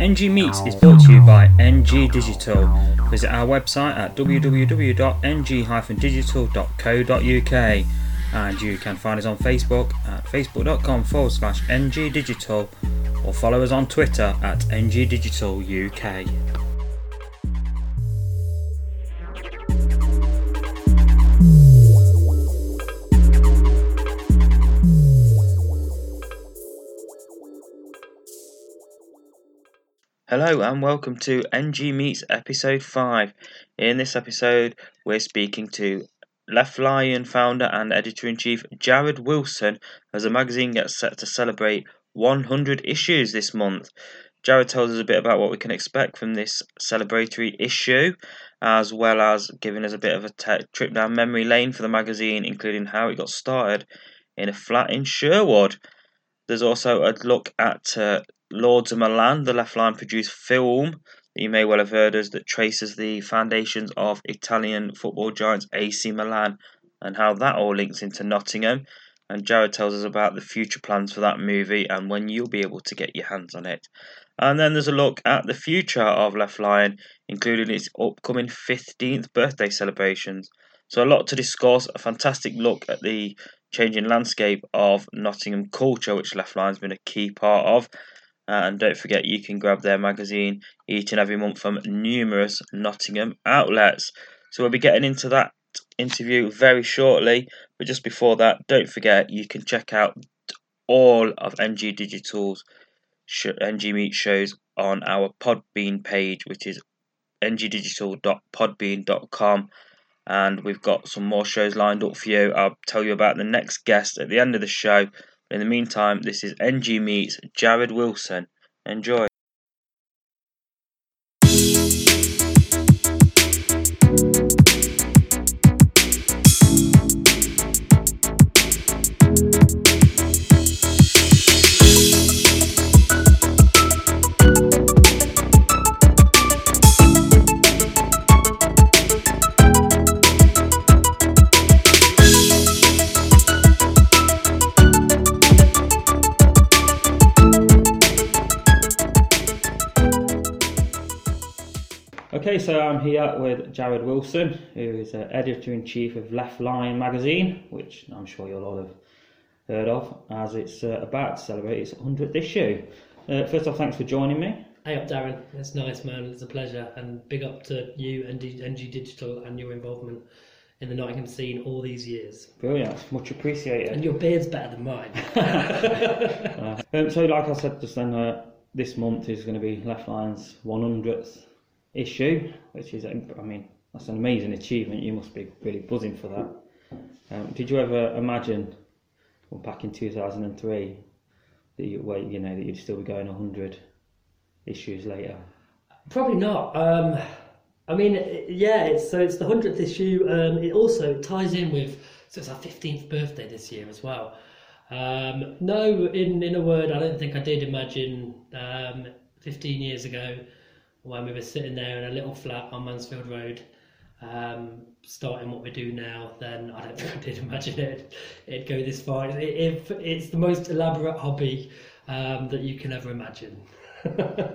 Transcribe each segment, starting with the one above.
NG Meets is brought to you by NG Digital. Visit our website at www.ng-digital.co.uk and you can find us on Facebook at facebook.com forward slash NG Digital or follow us on Twitter at NG Hello and welcome to NG Meets episode 5. In this episode, we're speaking to Left Lion founder and editor in chief Jared Wilson as the magazine gets set to celebrate 100 issues this month. Jared tells us a bit about what we can expect from this celebratory issue, as well as giving us a bit of a te- trip down memory lane for the magazine, including how it got started in a flat in Sherwood. There's also a look at uh, Lords of Milan, the Left Lion produced film that you may well have heard as that traces the foundations of Italian football giants AC Milan and how that all links into Nottingham. And Jared tells us about the future plans for that movie and when you'll be able to get your hands on it. And then there's a look at the future of Left Lion, including its upcoming 15th birthday celebrations. So, a lot to discuss, a fantastic look at the changing landscape of Nottingham culture, which Left Lion's been a key part of. And don't forget, you can grab their magazine each and every month from numerous Nottingham outlets. So we'll be getting into that interview very shortly. But just before that, don't forget you can check out all of NG Digital's NG Meet shows on our Podbean page, which is ngdigital.podbean.com. And we've got some more shows lined up for you. I'll tell you about the next guest at the end of the show. In the meantime, this is NG Meets Jared Wilson. Enjoy. So I'm here with Jared Wilson, who is uh, editor in chief of Left Lion magazine, which I'm sure you'll all have heard of, as it's uh, about to celebrate its 100th issue. Uh, first off, thanks for joining me. Hey up, Darren. It's nice, man. It's a pleasure, and big up to you and NG Digital and your involvement in the Nottingham scene all these years. Brilliant, much appreciated. And your beard's better than mine. uh, um, so, like I said just then, uh, this month is going to be Left Lion's 100th issue, which is, I mean, that's an amazing achievement. You must be really buzzing for that. Um, did you ever imagine, well, back in 2003, that you, well, you know, that you'd still be going 100 issues later? Probably not. Um, I mean, yeah. It's, so it's the hundredth issue. Um, it also ties in with so it's our fifteenth birthday this year as well. Um, no, in in a word, I don't think I did imagine um, fifteen years ago when we were sitting there in a little flat on Mansfield Road, um, starting what we do now, then I don't think I did imagine it it'd go this far. It, it, it's the most elaborate hobby um, that you can ever imagine.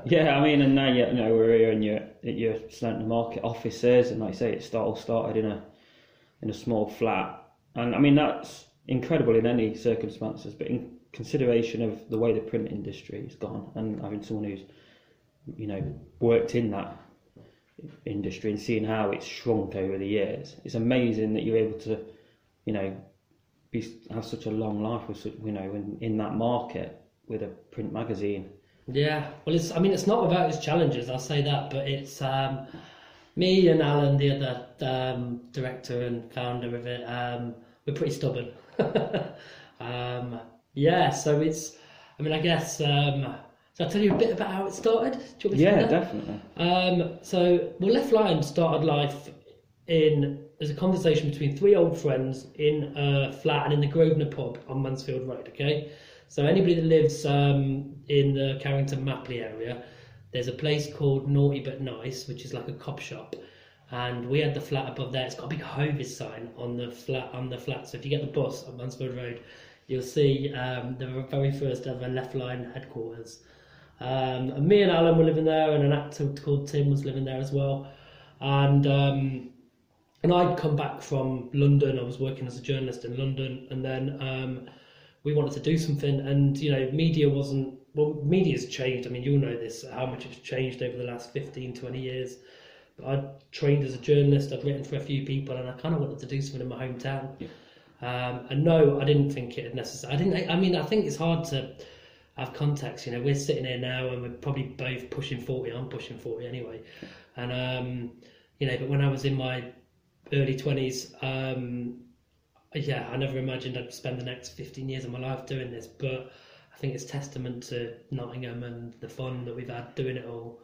yeah, I mean, and now you know we're here in your at your Sneinton Market offices, and like I say, it start, all started in a in a small flat, and I mean that's incredible in any circumstances, but in consideration of the way the print industry has gone, and having someone who's you know worked in that industry and seeing how it's shrunk over the years, it's amazing that you're able to, you know, be have such a long life with you know in, in that market with a print magazine. Yeah, well, it's I mean it's not without its challenges. I'll say that, but it's um, me and Alan, the other um, director and founder of it. Um, we're pretty stubborn. um, yeah, so it's. I mean, I guess. Um, so I'll tell you a bit about how it started. yeah, definitely. Um, so, well, Left Lion started life in as a conversation between three old friends in a flat and in the Grosvenor pub on Mansfield Road. Okay, so anybody that lives um, in the Carrington Mapperley area, there's a place called Naughty but Nice, which is like a cop shop. And we had the flat above there. It's got a big Hovis sign on the flat on the flat. So if you get the bus on Mansfield Road, you'll see um, the very first ever Left Lion headquarters Um, and me and Alan were living there, and an actor called Tim was living there as well. And um, and I'd come back from London. I was working as a journalist in London, and then um, we wanted to do something. And you know, media wasn't well. Media's changed. I mean, you'll know this how much it's changed over the last 15, 20 years. But I'd trained as a journalist. I'd written for a few people, and I kind of wanted to do something in my hometown. Yeah. Um, and no, I didn't think it had necessary. I didn't. I mean, I think it's hard to have contacts. You know, we're sitting here now, and we're probably both pushing forty. I'm pushing forty anyway, and um, you know, but when I was in my early twenties, um, yeah, I never imagined I'd spend the next fifteen years of my life doing this. But I think it's testament to Nottingham and the fun that we've had doing it all.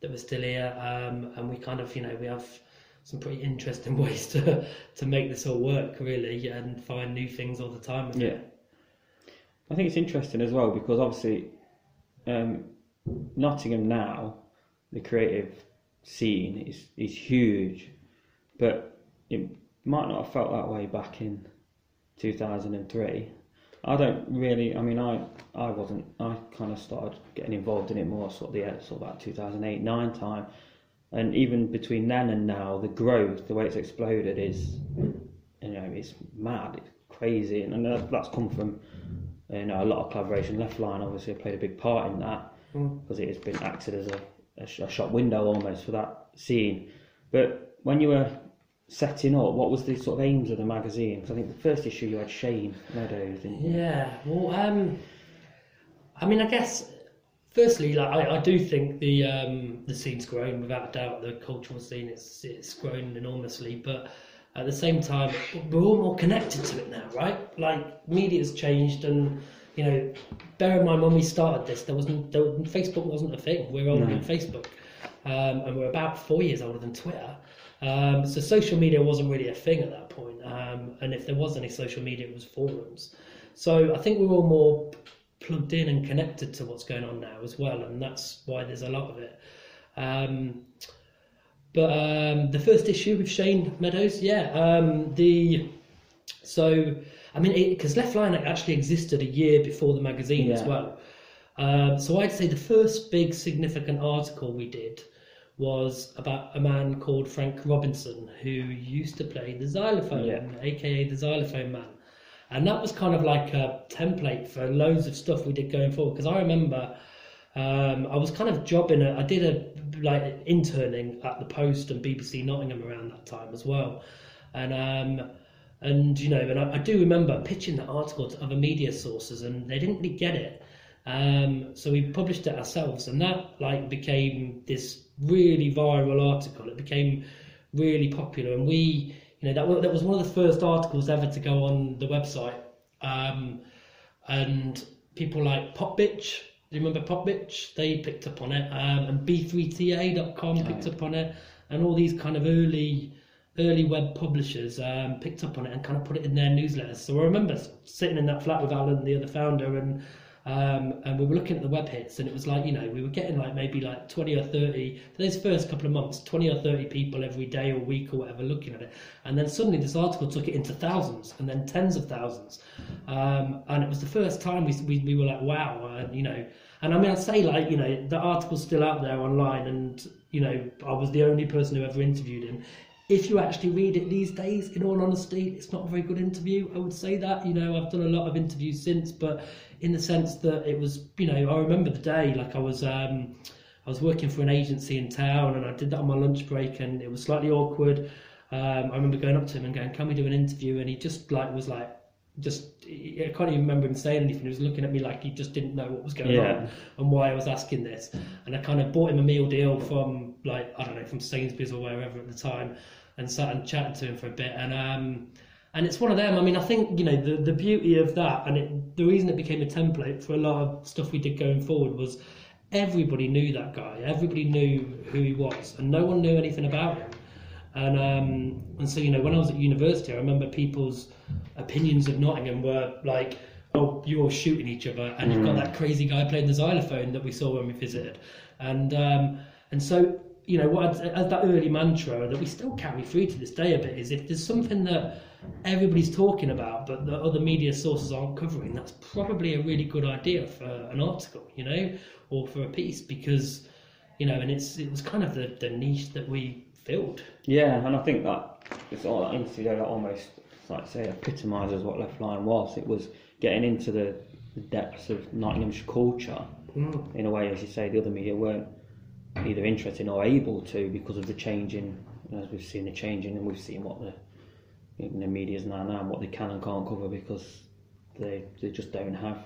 That we're still here, um, and we kind of, you know, we have some pretty interesting ways to to make this all work really and find new things all the time Yeah. it. I think it's interesting as well because obviously um, Nottingham now, the creative scene is is huge, but it might not have felt that way back in 2003. I don't really. I mean, I I wasn't. I kind of started getting involved in it more sort of the sort of about 2008 nine time, and even between then and now, the growth, the way it's exploded is, you know, it's mad. It's crazy, and, and that's come from you know a lot of collaboration. Left Lion obviously played a big part in that Mm. because it has been acted as a, a, sh- a shop window almost for that scene. But when you were setting up, what was the sort of aims of the magazine? Because I think the first issue you had Shane Meadows, didn't you? Yeah, well, um, I mean, I guess firstly, like I, I do think the um, the scene's grown without a doubt. The cultural scene it's it's grown enormously, but at the same time, we're all more connected to it now, right? Like media's changed, and you know, bear in mind when we started this, there wasn't there, Facebook wasn't a thing. We're older No. than Facebook, um, and we're about four years older than Twitter. Um, so social media wasn't really a thing at that point, um, and if there was any social media, it was forums. So I think we're all more plugged in and connected to what's going on now as well, and that's why there's a lot of it. Um, but um, the first issue with Shane Meadows, yeah, um, the so I mean because Left Lion actually existed a year before the magazine as well. Um, so I'd say the first big significant article we did was about a man called Frank Robinson who used to play the xylophone, Yeah. aka the xylophone man. And that was kind of like a template for loads of stuff we did going forward. Because I remember um, I was kind of jobbing, I did a like interning at the Post and BBC Nottingham around that time as well. And um, and you know, and I, I do remember pitching that article to other media sources, and they didn't really get it. Um, so we published it ourselves, and that like became this really viral article. It became really popular, and we, you know, that was, that was one of the first articles ever to go on the website. Um, and people like Popbitch, do you remember Popbitch? They picked up on it, um, and B3TA.com picked up on it, and all these kind of early early web publishers um, picked up on it and kind of put it in their newsletters. So I remember sitting in that flat with Alan, the other founder, and um, and we were looking at the web hits, and it was like you know we were getting like maybe like twenty or thirty for those first couple of months, twenty or thirty people every day or week or whatever looking at it, and then suddenly this article took it into thousands and then tens of thousands, um, and it was the first time we, we we were like wow, and you know, and I mean I'd say like you know the article's still out there online, and you know I was the only person who ever interviewed him if you actually read it these days, in all honesty, it's not a very good interview. I would say that. You know, I've done a lot of interviews since, but in the sense that it was, you know, I remember the day. Like I was, um, I was working for an agency in town, and I did that on my lunch break, and it was slightly awkward. Um, I remember going up to him and going, "Can we do an interview?" And he just like was like, just I can't even remember him saying anything. He was looking at me like he just didn't know what was going Yeah. on and why I was asking this. And I kind of bought him a meal deal from like I don't know from Sainsbury's or wherever at the time, and sat and chatted to him for a bit. And um, and it's one of them. I mean, I think you know the the beauty of that, and it, the reason it became a template for a lot of stuff we did going forward was everybody knew that guy. Everybody knew who he was, and no one knew anything about him. And um, and so you know, when I was at university, I remember people's opinions of Nottingham were like, "Oh, you're shooting each other," and you've got that crazy guy playing the xylophone that we saw when we visited, and um, and so you know, what I'd- as that early mantra that we still carry through to this day a bit is if there's something that everybody's talking about but the other media sources aren't covering, that's probably a really good idea for an article, you know, or for a piece because you know, and it's it was kind of the, the niche that we filled. Yeah, and I think that it's all that interview that almost, like I say, epitomises what Left Lion was. It was getting into the, the depths of Nottinghamshire culture Mm. in a way, as you say, the other media weren't either interested or able to because of the changing, as we've seen the changing, and we've seen what the the media's now now what they can and can't cover because they they just don't have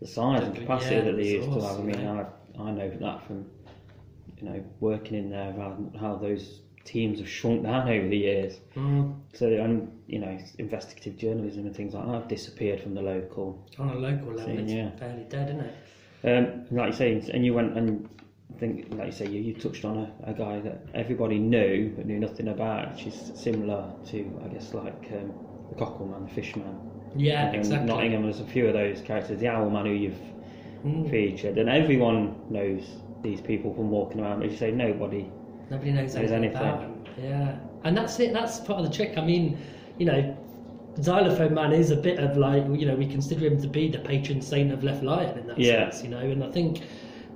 the size and Yeah, capacity that they used to have. I mean, yeah. I I know that from you know working in there how, how those teams have shrunk down over the years. Mm. So and you know investigative journalism and things like that have disappeared from the local On a local level, Scene, it's yeah. fairly dead, isn't it? Um, like you say, and you went and I think, like you say, you, you touched on a, a guy that everybody knew but knew nothing about, which is similar to, I guess, like um, the Cockleman, the Fishman. Yeah, And exactly. Nottingham, there's a few of those characters. The Owlman, who you've Mm. featured, and everyone knows these people from walking around. As you say, nobody. Nobody knows Knows anything, anything. about. Yeah, and that's it. That's part of the trick. I mean, you know, Xylophone Man is a bit of like you know we consider him to be the patron saint of Left Lion in that Yeah. sense. You know, and I think,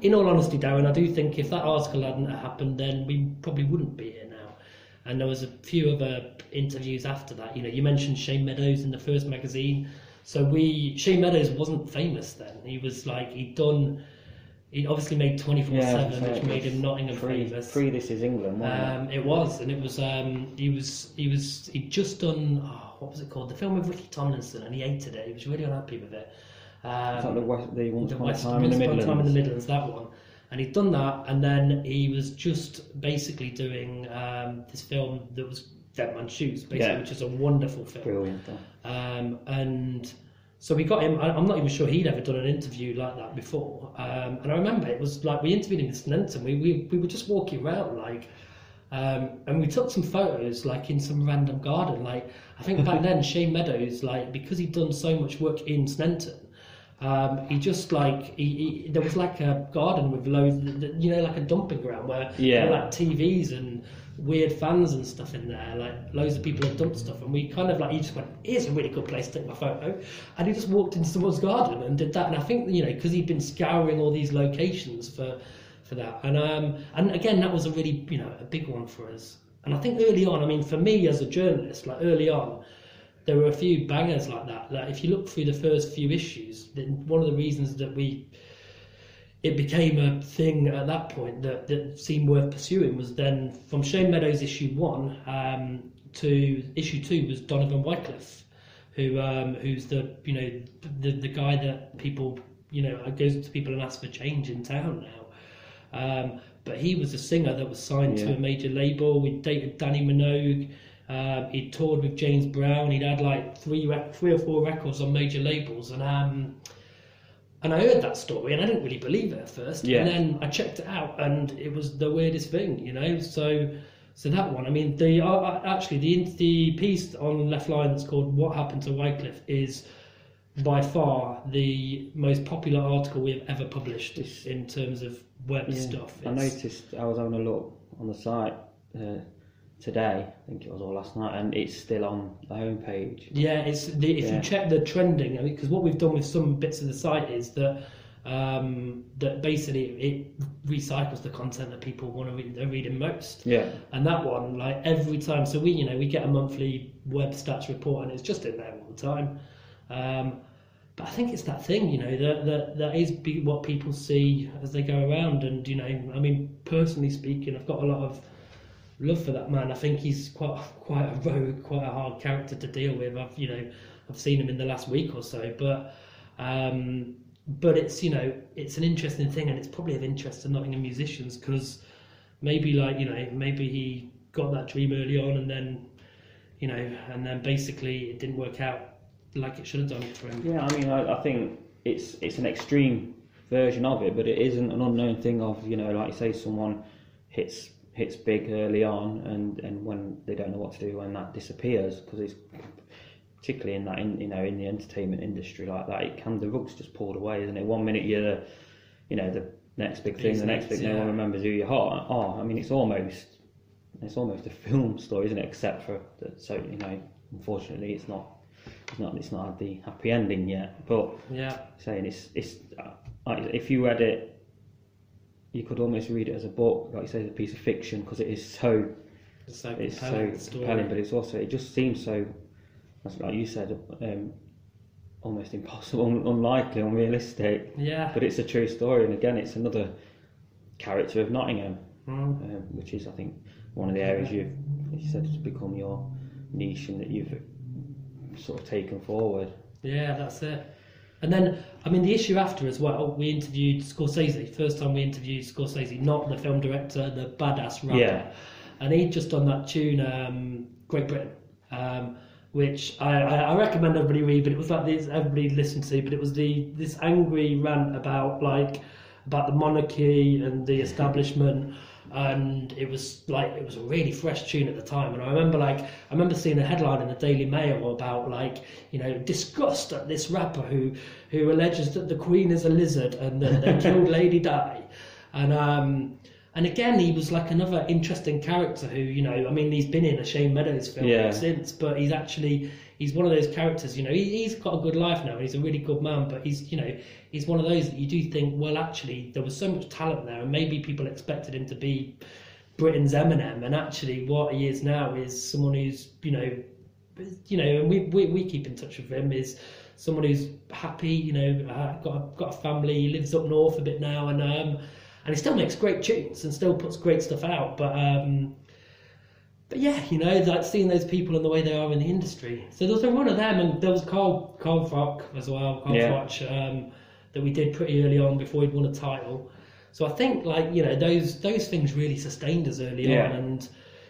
in all honesty, Darren, I do think if that article hadn't happened, then we probably wouldn't be here now. And there was a few other interviews after that. You know, you mentioned Shane Meadows in the first magazine. So we Shane Meadows wasn't famous then. He was like he'd done. He obviously made twenty four seven, which made him Nottingham Pre, famous. pre This Is England, wasn't it? Um, it was, and it was. Um, he was. He was. He'd just done. Oh, what was it called? The film with Ricky Tomlinson, and he hated it. He was really unhappy with it. Um, like the, West, the Once the Upon West Time in the Midlands. Time in the Midlands, that one. And he'd done that, and then he was just basically doing um, this film that was Dead Man's Shoes, basically, Yeah. which is a wonderful film. Brilliant. Um, and so we got him. I'm not even sure he'd ever done an interview like that before. Um, and I remember it was like we interviewed him in Sneinton. We, we we were just walking around like, um, and we took some photos like in some random garden. Like I think back then Shane Meadows, like because he'd done so much work in Sneinton. Um, he just like he, he, there was like a garden with loads, you know, like a dumping ground where Yeah. there were like TVs and weird fans and stuff in there. Like loads of people had dumped stuff, and we kind of like he just went, "Here's a really good place to take my photo," and he just walked into someone's garden and did that. And I think you know because he'd been scouring all these locations for for that, and um and again that was a really you know a big one for us. And I think early on, I mean, for me as a journalist, like early on, there were a few bangers like that. That if you look through the first few issues, then one of the reasons that we it became a thing at that point that, that seemed worth pursuing was then from Shane Meadows issue one um, to issue two was Donovan Wycliffe, who um, who's the you know the the guy that people you know goes to people and asks for change in town now. Um, but he was a singer that was signed to a major label. We dated Dannii Minogue. Um, he toured with James Brown. He'd had like three, three or four records on major labels, and um, and I heard that story, and I didn't really believe it at first. Yeah. And then I checked it out, and it was the weirdest thing, you know. So, so that one. I mean, the uh, uh, actually the the piece on Left Lion that's called "What Happened to Wycliffe" is by far the most popular article we've ever published It's- in terms of web Yeah. stuff. I noticed I was having a look on the site uh, today, I think it was all last night, and it's still on the homepage. Yeah, it's the, if Yeah. you check the trending, I mean, because what we've done with some bits of the site is that um, that basically it recycles the content that people want to read, they're reading most. Yeah, And that one, like every time, so we, you know, we get a monthly web stats report, and it's just in there all the time. Um, but I think it's that thing, you know, that that that is be what people see as they go around, and you know, I mean, personally speaking, I've got a lot of love for that man. I think he's quite quite a rogue, quite a hard character to deal with. I've you know, I've seen him in the last week or so, but. Um, but it's you know it's an interesting thing and it's probably of interest to Nottingham musicians because maybe like you know maybe he got that dream early on and then you know and then basically it didn't work out like it should have done for him yeah. I mean, I, I think it's it's an extreme version of it, but it isn't an unknown thing. Of you know, like say, someone hits hits big early on, and and when they don't know what to do, when that disappears, because it's particularly in that in, you know in the entertainment industry like that, it can the rug's just pulled away, isn't it? One minute you're the you know the next big thing, the next big no one remembers who you are. Oh, I mean, it's almost it's almost a film story, isn't it? Except for the, so you know, unfortunately, it's not it's not it's not had the happy ending yet. But yeah saying it's it's uh, if you read it you could almost read it as a book, like you say, a piece of fiction because it is so It's so it's compelling, so compelling, but it's also it just seems so, as like you said, um, almost impossible, un- unlikely, unrealistic. Yeah. But it's a true story, and again, it's another character of Nottingham, Mm. um, which is, I think, one of the areas you've, you said, has become your niche and that you've sort of taken forward. Yeah, that's it. And then, I mean, the issue after as well, we interviewed Scorzayzee. First time we interviewed Scorzayzee, not the film director, the badass rapper. Yeah. And he'd just done that tune, um, Great Britain, um, which I, I, recommend everybody read. But it was like this everybody listened to. But it was the this angry rant about like about the monarchy and the establishment. And it was like it was a really fresh tune at the time, and I remember like I remember seeing a headline in the Daily Mail about like you know disgust at this rapper who who alleges that the Queen is a lizard and that they killed Lady Di, and um, and again he was like another interesting character who you know I mean he's been in a Shane Meadows film Yeah. since, but he's actually he's one of those characters you know he, he's got a good life now and he's a really good man, but he's you know he's one of those that you do think well actually there was so much talent there and maybe people expected him to be Britain's Eminem, and actually what he is now is someone who's you know, you know, and we we, we keep in touch with him is someone who's happy, you know, uh, got a, got a family, he lives up north a bit now, and um, and he still makes great tunes and still puts great stuff out, but um. But yeah, you know, like seeing those people and the way they are in the industry. So there was one of them, and there was Carl Carl Froch as well, Carl Yeah. Um, that we did pretty early on before he'd won a title. So I think like you know those those things really sustained us early Yeah. on, and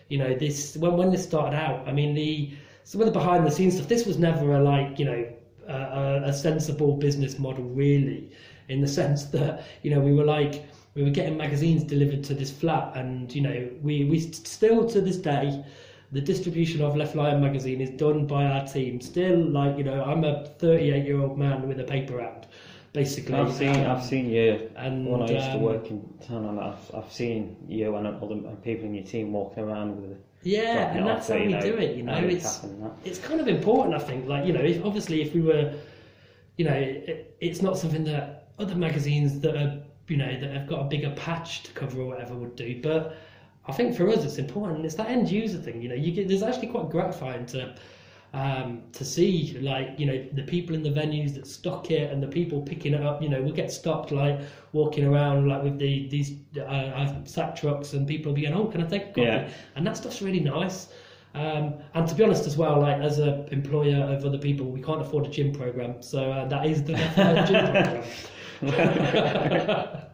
you know this when when this started out. I mean the some of the behind the scenes stuff. This was never a like you know a, a sensible business model really, in the sense that you know we were like we were getting magazines delivered to this flat, and you know we we still to this day. The distribution of Left Lion magazine is done by our team. Still, like you know, I'm a 38 year old man with a paper round, basically. I've seen, Um, I've seen you and, when I used to um, work in town, I've, I've seen you and other and people in your team walking around with. It. Yeah, and that's how we do it. You know, it's it's kind of important. I think, like you know, if, obviously, if we were, you know, it, it's not something that other magazines that are, you know, that have got a bigger patch to cover or whatever would do. But I think for us, it's important. It's that end user thing. You know, you get there's actually quite gratifying to. Um, to see like you know the people in the venues that stock it and the people picking it up you know we'll get stopped like walking around like with the these uh, sack trucks and people will be going oh can I take a copy Yeah. and that stuff's really nice um, and to be honest as well like as a employer of other people we can't afford a gym program so uh, that is the gym program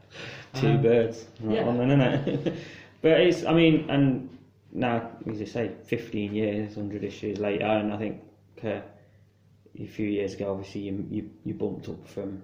Two Um, birds, not yeah. then, innit? but it's, I mean, and now, as you say, 15 years, 100 issues later, and I think uh, a few years ago, obviously, you you, you bumped up from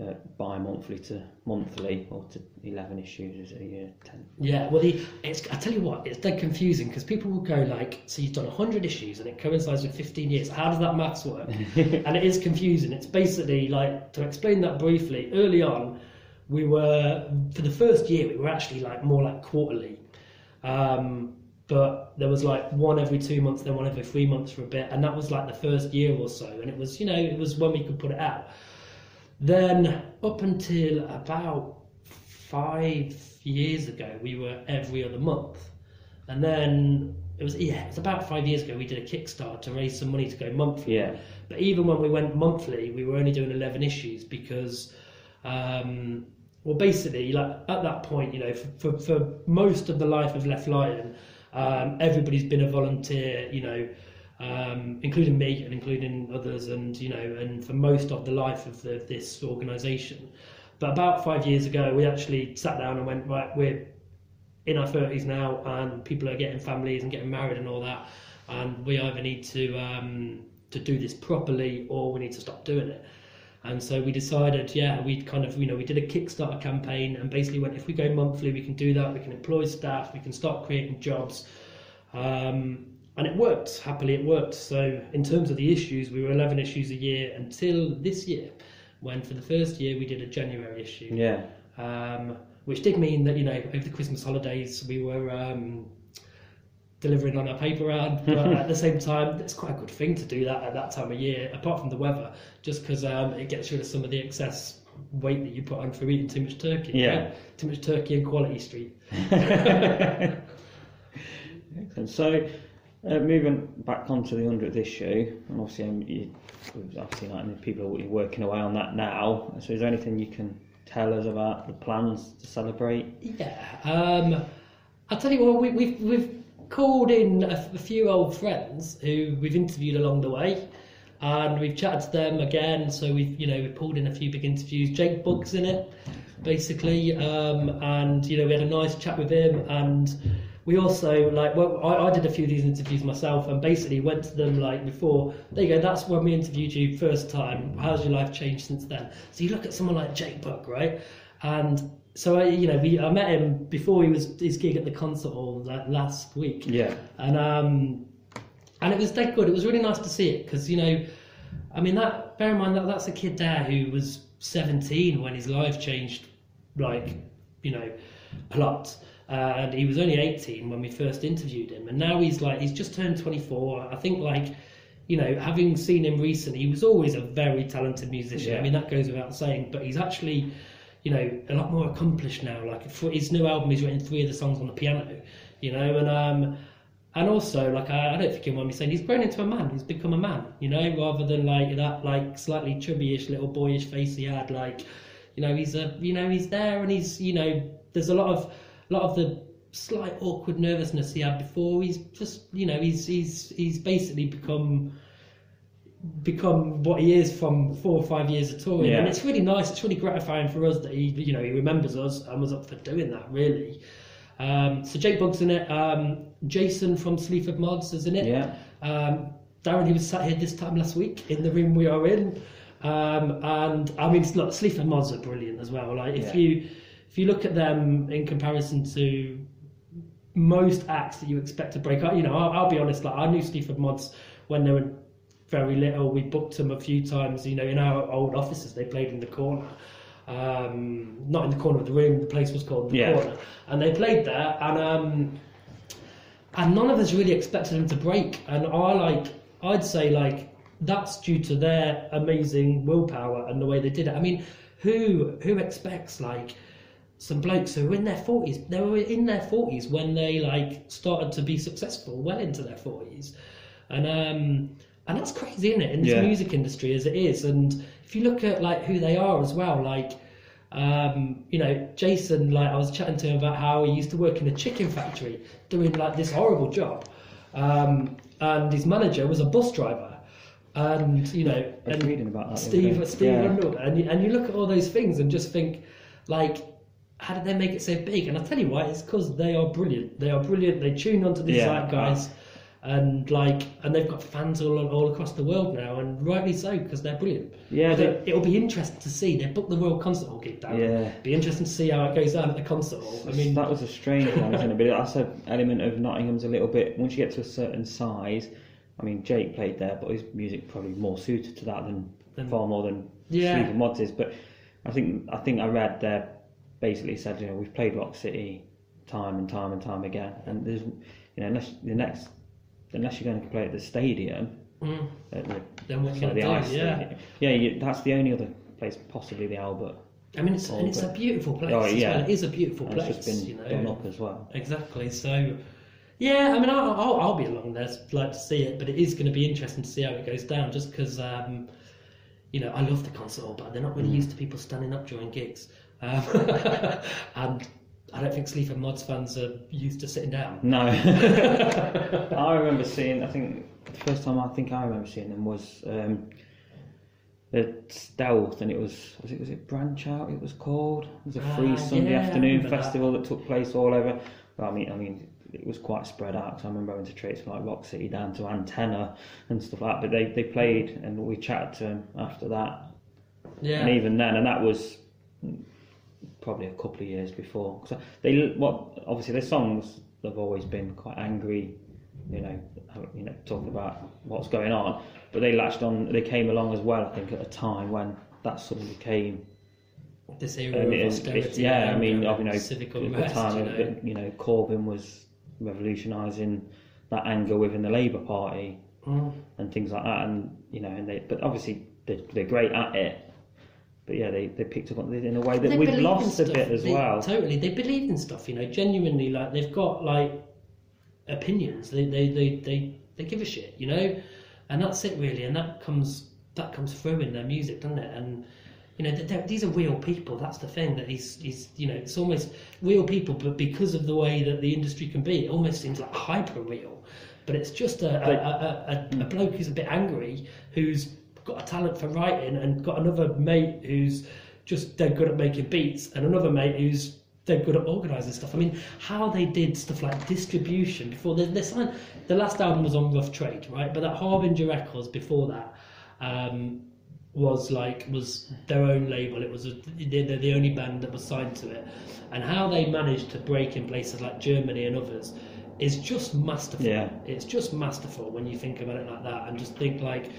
uh, bi-monthly to monthly, or to 11 issues is a year, 10. Yeah, well, the, it's, I tell you what, it's dead confusing because people will go like, so you've done 100 issues and it coincides with 15 years. How does that maths work? and it is confusing. It's basically like, to explain that briefly, early on, we were, for the first year, we were actually like more like quarterly. Um, but there was like one every two months, then one every three months for a bit. And that was like the first year or so. And it was, you know, it was when we could put it out. Then up until about five years ago, we were every other month, and then it was yeah, it was about five years ago we did a Kickstarter to raise some money to go monthly. Yeah. But even when we went monthly, we were only doing eleven issues because, um, well, basically, like at that point, you know, for for, for most of the life of Left Lion, um, everybody's been a volunteer, you know. Um, including me and including others, and you know, and for most of the life of the, this organisation. But about five years ago, we actually sat down and went, right, we're in our thirties now, and people are getting families and getting married and all that, and we either need to um, to do this properly or we need to stop doing it. And so we decided, yeah, we kind of, you know, we did a Kickstarter campaign and basically went, if we go monthly, we can do that. We can employ staff, we can start creating jobs, um, and it worked. Happily, it worked. So in terms of the issues, we were 11 issues a year until this year, when for the first year we did a January issue Yeah. um, which did mean that you know over the Christmas holidays we were um, delivering on our paper round, but at the same time it's quite a good thing to do that at that time of year, apart from the weather, just because um, it gets rid of some of the excess weight that you put on for eating too much turkey. Yeah. right? Too much turkey and Quality Street. Excellent. So, uh, moving back onto the hundredth issue, and obviously, um, you, like, people are working away on that now. So, is there anything you can tell us about the plans to celebrate? Yeah. Um, I'll tell you what, we, we've, we've called in a, a few old friends who we've interviewed along the way. And we've chatted to them again, so we've you know we pulled in a few big interviews. Jake Bugg's in it, basically, um, and you know we had a nice chat with him, and we also like well I, I did a few of these interviews myself, and basically went to them like before. There you go, that's when we interviewed you first time. How's your life changed since then? So you look at someone like Jake Bugg, right, and so I, you know, we I met him before he was his gig at the concert hall like, last week, Yeah. and um, and it was dead good. It was really nice to see it because you know, I mean that. Bear in mind that that's a kid there who was 17 when his life changed, like you know, a lot. Uh, and he was only 18 when we first interviewed him, and now he's like he's just turned 24. I think like. You know, having seen him recently, he was always a very talented musician. I mean, that goes without saying. But he's actually, you know, a lot more accomplished now. Like for his new album, he's written three of the songs on the piano. You know, and um, and also like I, I don't think you mind me saying he's grown into a man. He's become a man. You know, rather than like that like slightly chubbyish little boyish face he had. Like, you know, he's a you know he's there and he's you know there's a lot of a lot of the slight awkward nervousness he had before. He's just you know he's he's he's basically become become what he is from four or five years of touring, Yeah. and it's really nice. It's really gratifying for us that he, you know, he remembers us and was up for doing that. Really. Um, so Jake Bugg's in it. Um, Jason from Sleaford Mods is in it. Yeah. Um, Darren, he was sat here this time last week in the room we are in, um, and I mean, look, Sleaford Mods are brilliant as well. Like if Yeah. you if you look at them in comparison to most acts that you expect to break up, you know, I'll, I'll be honest. Like I knew Sleaford Mods when they were very little. We booked them a few times. You know, in our old offices, they played in the corner. Um, not in the corner of the room. The place was called the Yeah. corner, and they played there. And um, and none of us really expected them to break. And I like, I'd say like that's due to their amazing willpower and the way they did it. I mean, who who expects like some blokes who were in their forties? They were in their forties when they like started to be successful, well into their forties, and um, and that's crazy, isn't it? In this Yeah. music industry as it is, and if you look at like who they are as well, like um, you know, Jason, like I was chatting to him about how he used to work in a chicken factory doing like this horrible job. Um, and his manager was a bus driver. And, you know, and reading about that. Steve. Steve Yeah. Underwood. And you, and you look at all those things and just think, like, how did they make it so big? And I'll tell you why, it's because they are brilliant. They are brilliant. They tune onto the Yeah. zeitgeist, and like, and they've got fans all all across the world now, and rightly so because they're brilliant. Yeah, So it'll be interesting to see. They booked the Royal Concert Hall gig down. Yeah. Be interesting to see how it goes down at the concert hall. I mean, that was a strange one, isn't it? But that's an element of Nottingham's a little bit. Once you get to a certain size, I mean, Jake played there, but his music probably more suited to that than Than- far more than Yeah. Sleaford Mods is. But I think I think I read there basically said, you know, we've played Rock City time and time and time again, and there's, you know, unless the next, unless you're going to play at the stadium, mm, at the, then can the ice do? Yeah. stadium, yeah, you, that's the only other place, possibly the Albert. I mean, it's, and it's a beautiful place. Oh, as yeah. well. It is a beautiful And place. it's just been you know. done up as well. Exactly. So, yeah, I mean, I'll, I'll, I'll be along there. I'd like to see it, but it is going to be interesting to see how it goes down. Just because, um, you know, I love the concert hall, but they're not really Mm. used to people standing up during gigs, um, and I don't think Sleaford Mods fans are used to sitting down. No. I remember seeing, I think, the first time I think I remember seeing them was um, at Stealth, and it was, was it, was it Branch Out, it was called? It was a free Ah, Sunday yeah, afternoon remember that. festival that. took place all over. Well, I mean, I mean, it was quite spread out. So I remember having to trace from like Rock City down to Antenna and stuff like that. But they, they played, and we chatted to them after that. Yeah. And even then, and that was probably a couple of years before. So they, what obviously their songs have always been quite angry, you know, you know, talking about what's going on. But they latched on. They came along as well. I think at a time when that suddenly became. This era Um, of it- austerity. yeah, I mean, you know, civic at unrest. the time you know. you know, Corbyn was revolutionising that anger within the Labour Party Mm. and things like that. And you know, and they, but obviously they're, they're great at it. But yeah, they, they picked up on it in a way that we've lost a bit as They- well. Totally, they believe in stuff. You know, genuinely, like they've got like opinions. They they they they, they give a shit. You know, and that's it really. And that comes that comes through in their music, doesn't it? And you know, these are real people. That's the thing that he's he's you know, it's almost real people, but because of the way that the industry can be, it almost seems like hyper real. But it's just a, a, a, a, a mm. bloke who's a bit angry, who's got a talent for writing, and got another mate who's just dead good at making beats, and another mate who's dead good at organising stuff. I mean, how they did stuff like distribution before they, they signed. The last album was on Rough Trade, right? But that Harbinger Records before that. Um, was like was their own label. It was a, they're the only band that was signed to it, and how they managed to break in places like Germany and others is just masterful. Yeah. It's just masterful when you think about it like that, and just think like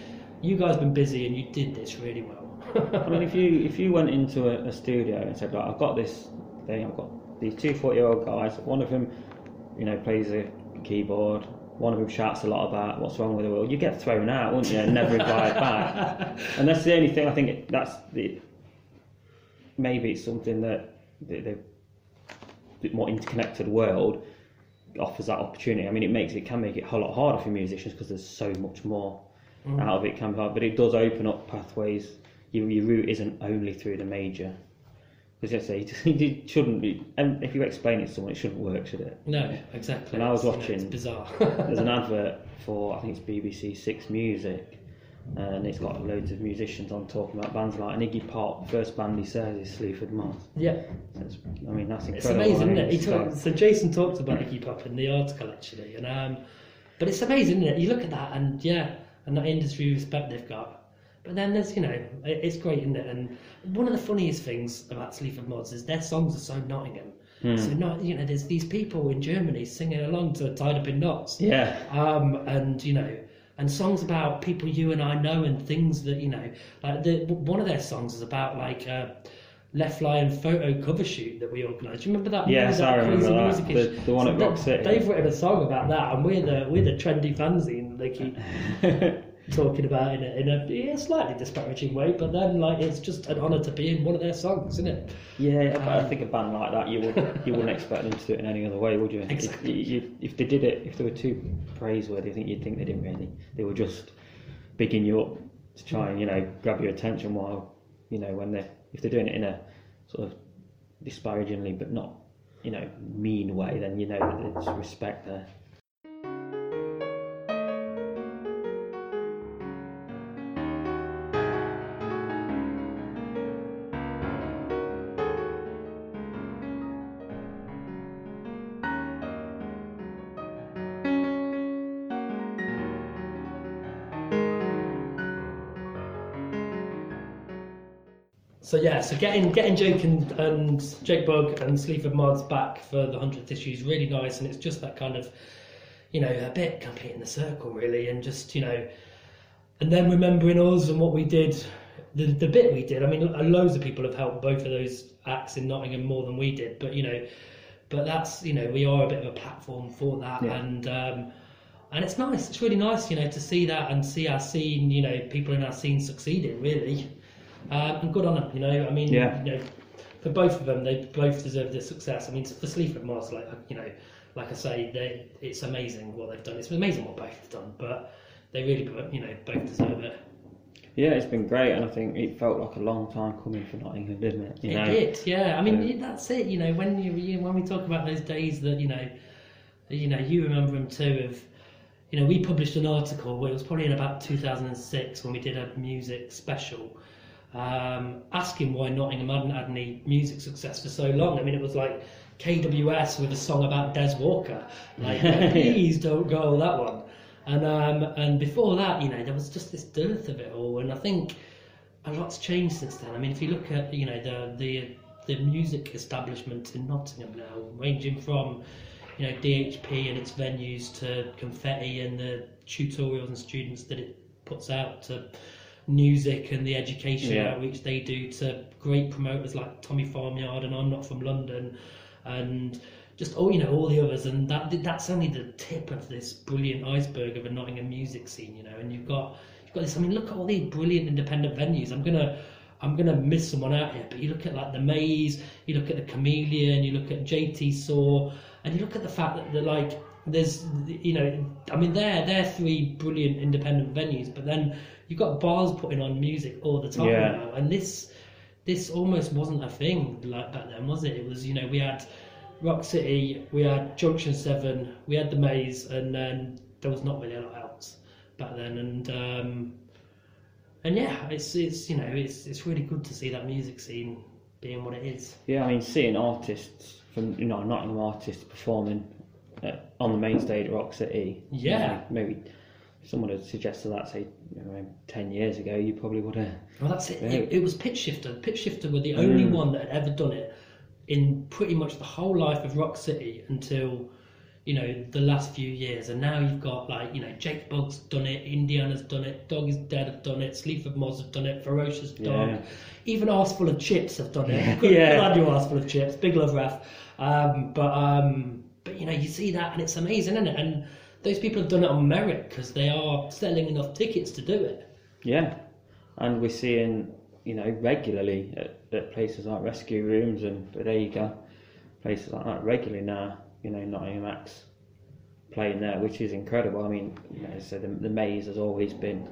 you guys have been busy and you did this really well. I mean, if you if you went into a, a studio and said, like, I've got this thing. I've got these two 40 year old guys. One of them, you know, plays a keyboard. One of them shouts a lot about what's wrong with the world. You get thrown out, wouldn't you? And never invited back. And that's the only thing I think. It, that's the maybe it's something that the, the bit more interconnected world offers that opportunity. I mean, it makes it can make it a whole lot harder for musicians because there's so much more out of it can be hard, but it does open up pathways. Your, your route isn't only through the major. Because I say, it shouldn't be. And if you explain it to someone, it shouldn't work, should it? no, exactly. And I was you watching- it's bizarre. There's an advert for I think it's BBC Six Music, and it's got loads of musicians on talking about bands like and Iggy Pop. First band he says is Sleaford Mods. yeah. That's, I mean that's incredible. It's amazing, isn't it? He It's so Jason talked about Iggy Pop in the article actually, and um, but it's amazing, isn't it? You look at that, and yeah, and that industry respect they've got. But then there's, you know, it's great, isn't it? And one of the funniest things about Sleaford Mods is their songs are so Nottingham. So not, you know, there's these people in Germany singing along to "Tied Up in Nottz." yeah, um, and you know, and songs about people you and I know and things that you know. Like the one of their songs is about like a Left Lion photo cover shoot that we organised. You remember that? Yes, that I remember crazy that. music The- the one at they- Rock City. They've written a song about that, and we're the we're the trendy fanzine they keep talking about in a, in a yeah, slightly disparaging way. But then like it's just an honour to be in one of their songs, isn't it? yeah. But I Um, think a band like that, you would you wouldn't expect them to do it in any other way, would you? Exactly. If, you, if they did it, if they were too praiseworthy, I think you'd think they didn't really. They were just bigging you up to try and you know grab your attention while you know when they if they're doing it in a sort of disparagingly but not you know mean way, then you know that there's respect there. So yeah, so getting getting Jake and, and Jake Bugg and Sleaford Mods back for the hundredth issue is really nice, and it's just that kind of, you know, a bit completing the circle really, and just you know, and then remembering us and what we did, the the bit we did. I mean, lo- loads of people have helped both of those acts in Nottingham more than we did, but you know, but that's you know we are a bit of a platform for that, Yeah. and. um and it's nice. It's really nice, you know, to see that and see our scene, you know, people in our scene succeeding, really. Um, and good on them, you know. I mean, Yeah. you know, for both of them, they both deserve the success. I mean, for Sleaford Mods, like you know, like I say, they it's amazing what they've done. It's amazing what both have done, but they really, you know, both deserve it. Yeah, it's been great, and I think it felt like a long time coming for Nottingham, didn't it? You it know? did, yeah. I mean, Yeah. that's it. You know, when you, you when we talk about those days that you know, you know, you remember them too. Of you know, we published an article. It was probably in about 2006 when we did a music special, um, asking why Nottingham hadn't had any music success for so long. I mean, it was like KWS with a song about Des Walker. Like, please don't go that one. And um, and before that, you know, there was just this dearth of it all. And I think a lot's changed since then. I mean, if you look at you know the the the music establishment in Nottingham now, ranging from you know DHP and its venues to Confetti and the tutorials and students that it puts out to music and the education Yeah. outreach they do to great promoters like Tommy Farmyard and I'm Not From London and just all you know all the others. And that that's only the tip of this brilliant iceberg of a Nottingham music scene you know. And you've got you've got this I mean look at all these brilliant independent venues. I'm gonna I'm gonna miss someone out here, but you look at like the Maze, you look at the Chameleon, you look at JT Soar, and you look at the fact that they're like there's you know I mean they're they're three brilliant independent venues, but then you've got bars putting on music all the time Yeah. now, and this this almost wasn't a thing like back then, was it? It was you know we had Rock City, we had Junction Seven, we had the Maze, and then there was not really a lot else back then, and. Um, and yeah, it's it's you know it's it's really good to see that music scene being what it is. Yeah, I mean, seeing artists from you know Nottingham artists performing uh, on the main stage at Rock City. you Yeah. know, maybe someone had suggested that, say, you know, ten years ago, you probably would have. Well, that's it. It, it was Pitch Shifter. Pitch Shifter were the only Mm. one that had ever done it in pretty much the whole life of Rock City until you know the last few years. And now you've got like you know Jake Bugg's done it, Indiana's done it, Dog is Dead have done it, Sleaford Mods have done it, Ferocious Dog, Yeah. even Arseful of Chips have done it. Yeah. Good, Yeah. good on you, Arseful of Chips. Big love, Raf. Um, but um, but you know you see that and it's amazing, isn't it? And those people have done it on merit because they are selling enough tickets to do it. Yeah, and we're seeing you know regularly at, at places like rescue rooms and Bodega, places like that regularly now. You know, Nottingham Max playing there, which is incredible. I mean, you know, so the, the maze has always been.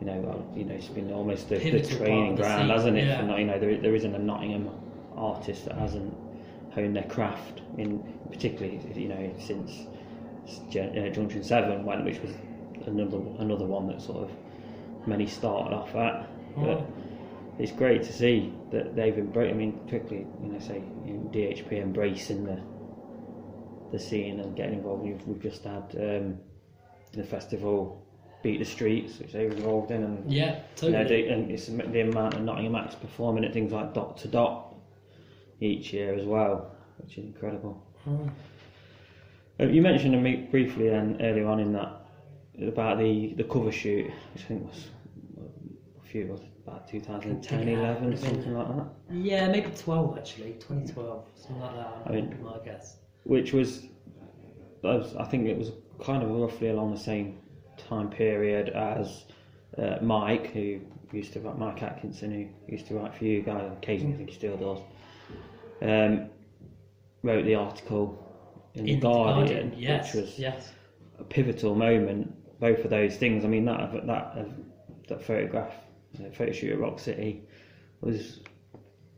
You know, well, you know, it's been almost the, the training the ground, scene, hasn't it? yeah. For, not- you know, there, there isn't a Nottingham artist that hasn't honed their craft in, particularly, you know, since Junction Seven, when which was another another one that sort of many started off at. But Mm. it's great to see that they've embraced. I mean, quickly, you know, say DHP embracing the the scene and getting involved. We've, we've just had um, the festival beat the streets, which they were involved in, and Yeah, you know, totally. they, and it's the amount of Nottingham acts performing at things like Dot to Dot each year as well, which is incredible. Mm. Uh, you mentioned to me briefly then earlier on in that about the, the cover shoot, which I think was a few was about 2010, 11, something like that. Yeah, maybe 12 actually, 2012, something like that. I mean- my guess. Which was, I think it was kind of roughly along the same time period as uh, Mike, who used to write Mike Atkinson, who used to write for you guys. Occasionally, I think he still does. Um, wrote the article in, the Guardian, yes, which was yes. a pivotal moment. Both of those things. I mean, that that uh, that photograph, the photo shoot at Rock City, was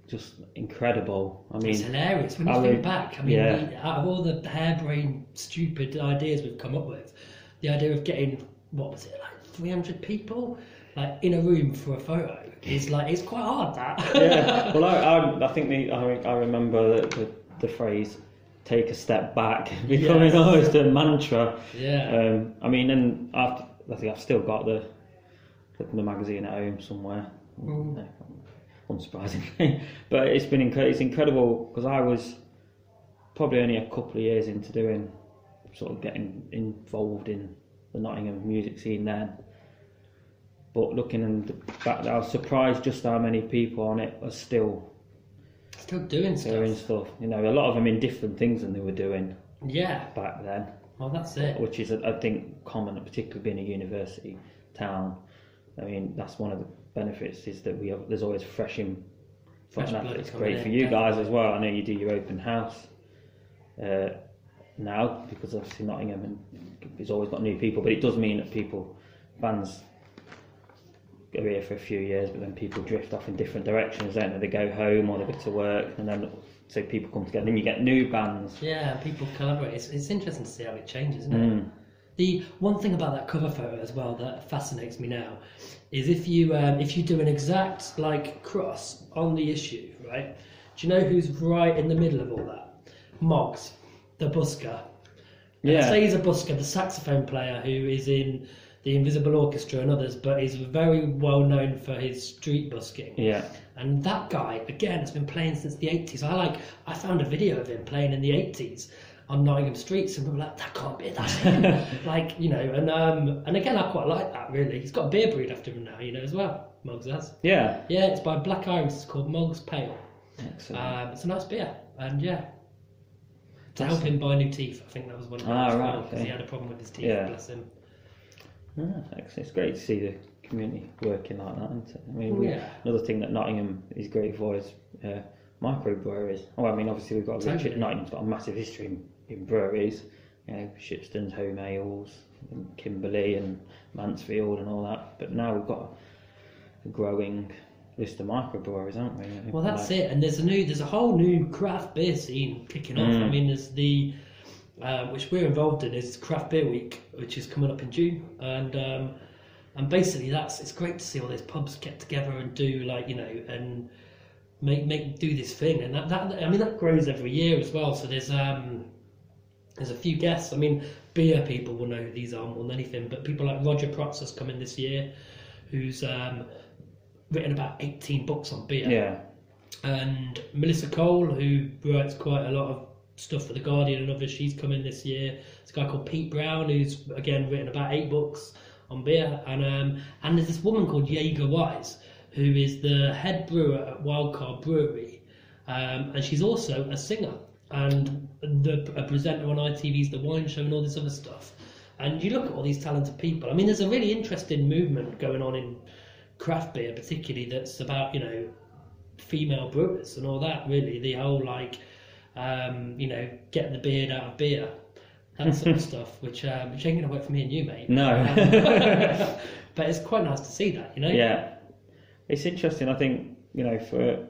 just incredible. I mean, it's hilarious when you I think mean, back. I mean, yeah. the, out of all the harebrained, stupid ideas we've come up with, the idea of getting what was it like 300 people like in a room for a photo is like it's quite hard. That yeah. Well, I, I, I think the, I, I remember the, the, the phrase "take a step back" becoming Yes. almost a mantra. yeah. Um, I mean, and I've, I think I've still got the the, magazine at home somewhere. Mm. No, unsurprisingly, but it's been incre- it's incredible because I was probably only a couple of years into doing sort of getting involved in the Nottingham music scene then. But looking back, I was surprised just how many people on it are still Still doing doing stuff. stuff. You know, a lot of them in different things than they were doing Yeah. back then Well, that's it. which is I think common, particularly being a university town. I mean, that's one of the benefits is that we have, there's always fresh in. Fresh and blood It's coming great in, for you guys as well. I know you do your open house uh, now because obviously Nottingham and it's always got new people, but it does mean that people, fans, here for a few years, but then people drift off in different directions. Don't they? They go home or they go to work, and then so people come together. Then you get new bands. Yeah, people collaborate. It's, it's interesting to see how it changes, isn't it? Mm. The one thing about that cover photo as well that fascinates me now is if you um, if you do an exact like cross on the issue, right? Do you know who's right in the middle of all that? Moggs, the busker. Yeah. say he's a busker, the saxophone player who is in the Invisible Orchestra and others, but he's very well known for his street busking. Yeah. And that guy, again, has been playing since the 80s. I like, I found a video of him playing in the 80s on Nottingham streets, and we were like, that can't be, that. like, you know, and um, and again, I quite like that, really. He's got a beer brewed after him now, you know, as well, Moggs has. Yeah. Yeah, it's by Black Iris, it's called Moggs Pale. Excellent. Um, it's a nice beer, and yeah. To help him buy new teeth, I think that was one of them Ah, right, well, because okay. he had a problem with his teeth, Yeah. bless him. Excellent. It's great to see the community working like that, isn't it? I mean, we, yeah. another thing that Nottingham is great for is uh, microbreweries. Oh, I mean, obviously we've got a rich. Nottingham's got a massive history in, in breweries. You know, Shipstone's, Home Ales, and Kimberley, and Mansfield, and all that. But now we've got a growing list of microbreweries, haven't we? Well, that's it. And there's a new, there's a whole new craft beer scene kicking off. Mm. I mean, there's the, um, which we're involved in, is Craft Beer Week, which is coming up in June, and um, and basically that's it's great to see all these pubs get together and do like you know and make make do this thing, and that, that I mean that grows every year as well. So there's um there's a few guests. I mean, beer people will know who these are more than anything, but people like Roger Protz has come in this year, who's um, written about 18 books on beer Yeah, and Melissa Cole, who writes quite a lot of stuff for the Guardian and others, she's come in this year. There's a guy called Pete Brown, who's again written about eight books on beer, and um, and there's this woman called Jaega Wise, who is the head brewer at Wildcard Brewery, um, and she's also a singer and the a presenter on ITV's The Wine Show and all this other stuff. And you look at all these talented people. I mean, there's a really interesting movement going on in craft beer, particularly that's about you know female brewers and all that. Really, the whole like, um, you know, get the beard out of beer, that sort of stuff, which um, which ain't gonna work for me and you, mate. No. Um, but it's quite nice to see that, you know. yeah. It's interesting. I think you know for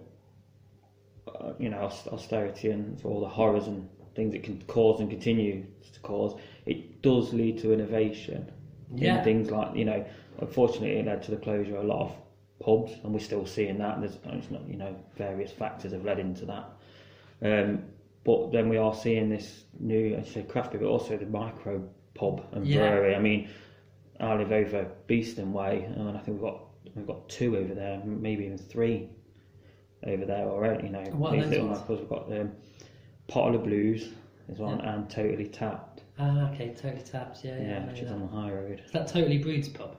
uh, you know austerity and for all the horrors and things it can cause and continue to cause, it does lead to innovation. Yeah. In things like you know, unfortunately, it led to the closure of a lot of pubs, and we're still seeing that. There's not, you know various factors have led into that. Um, but then we are seeing this new, I say craft beer, but also the micro pub and Yeah. brewery. I mean, I live over Beeston Way, and I think we've got we've got two over there, maybe even three over there already. You know, What these little ones? We've got um, Pottle of Blues as well, and Totally Tapped. Ah, okay, totally Tapped, Yeah, yeah. Yeah, which is that. on the high road. Is that totally Brewed's pub?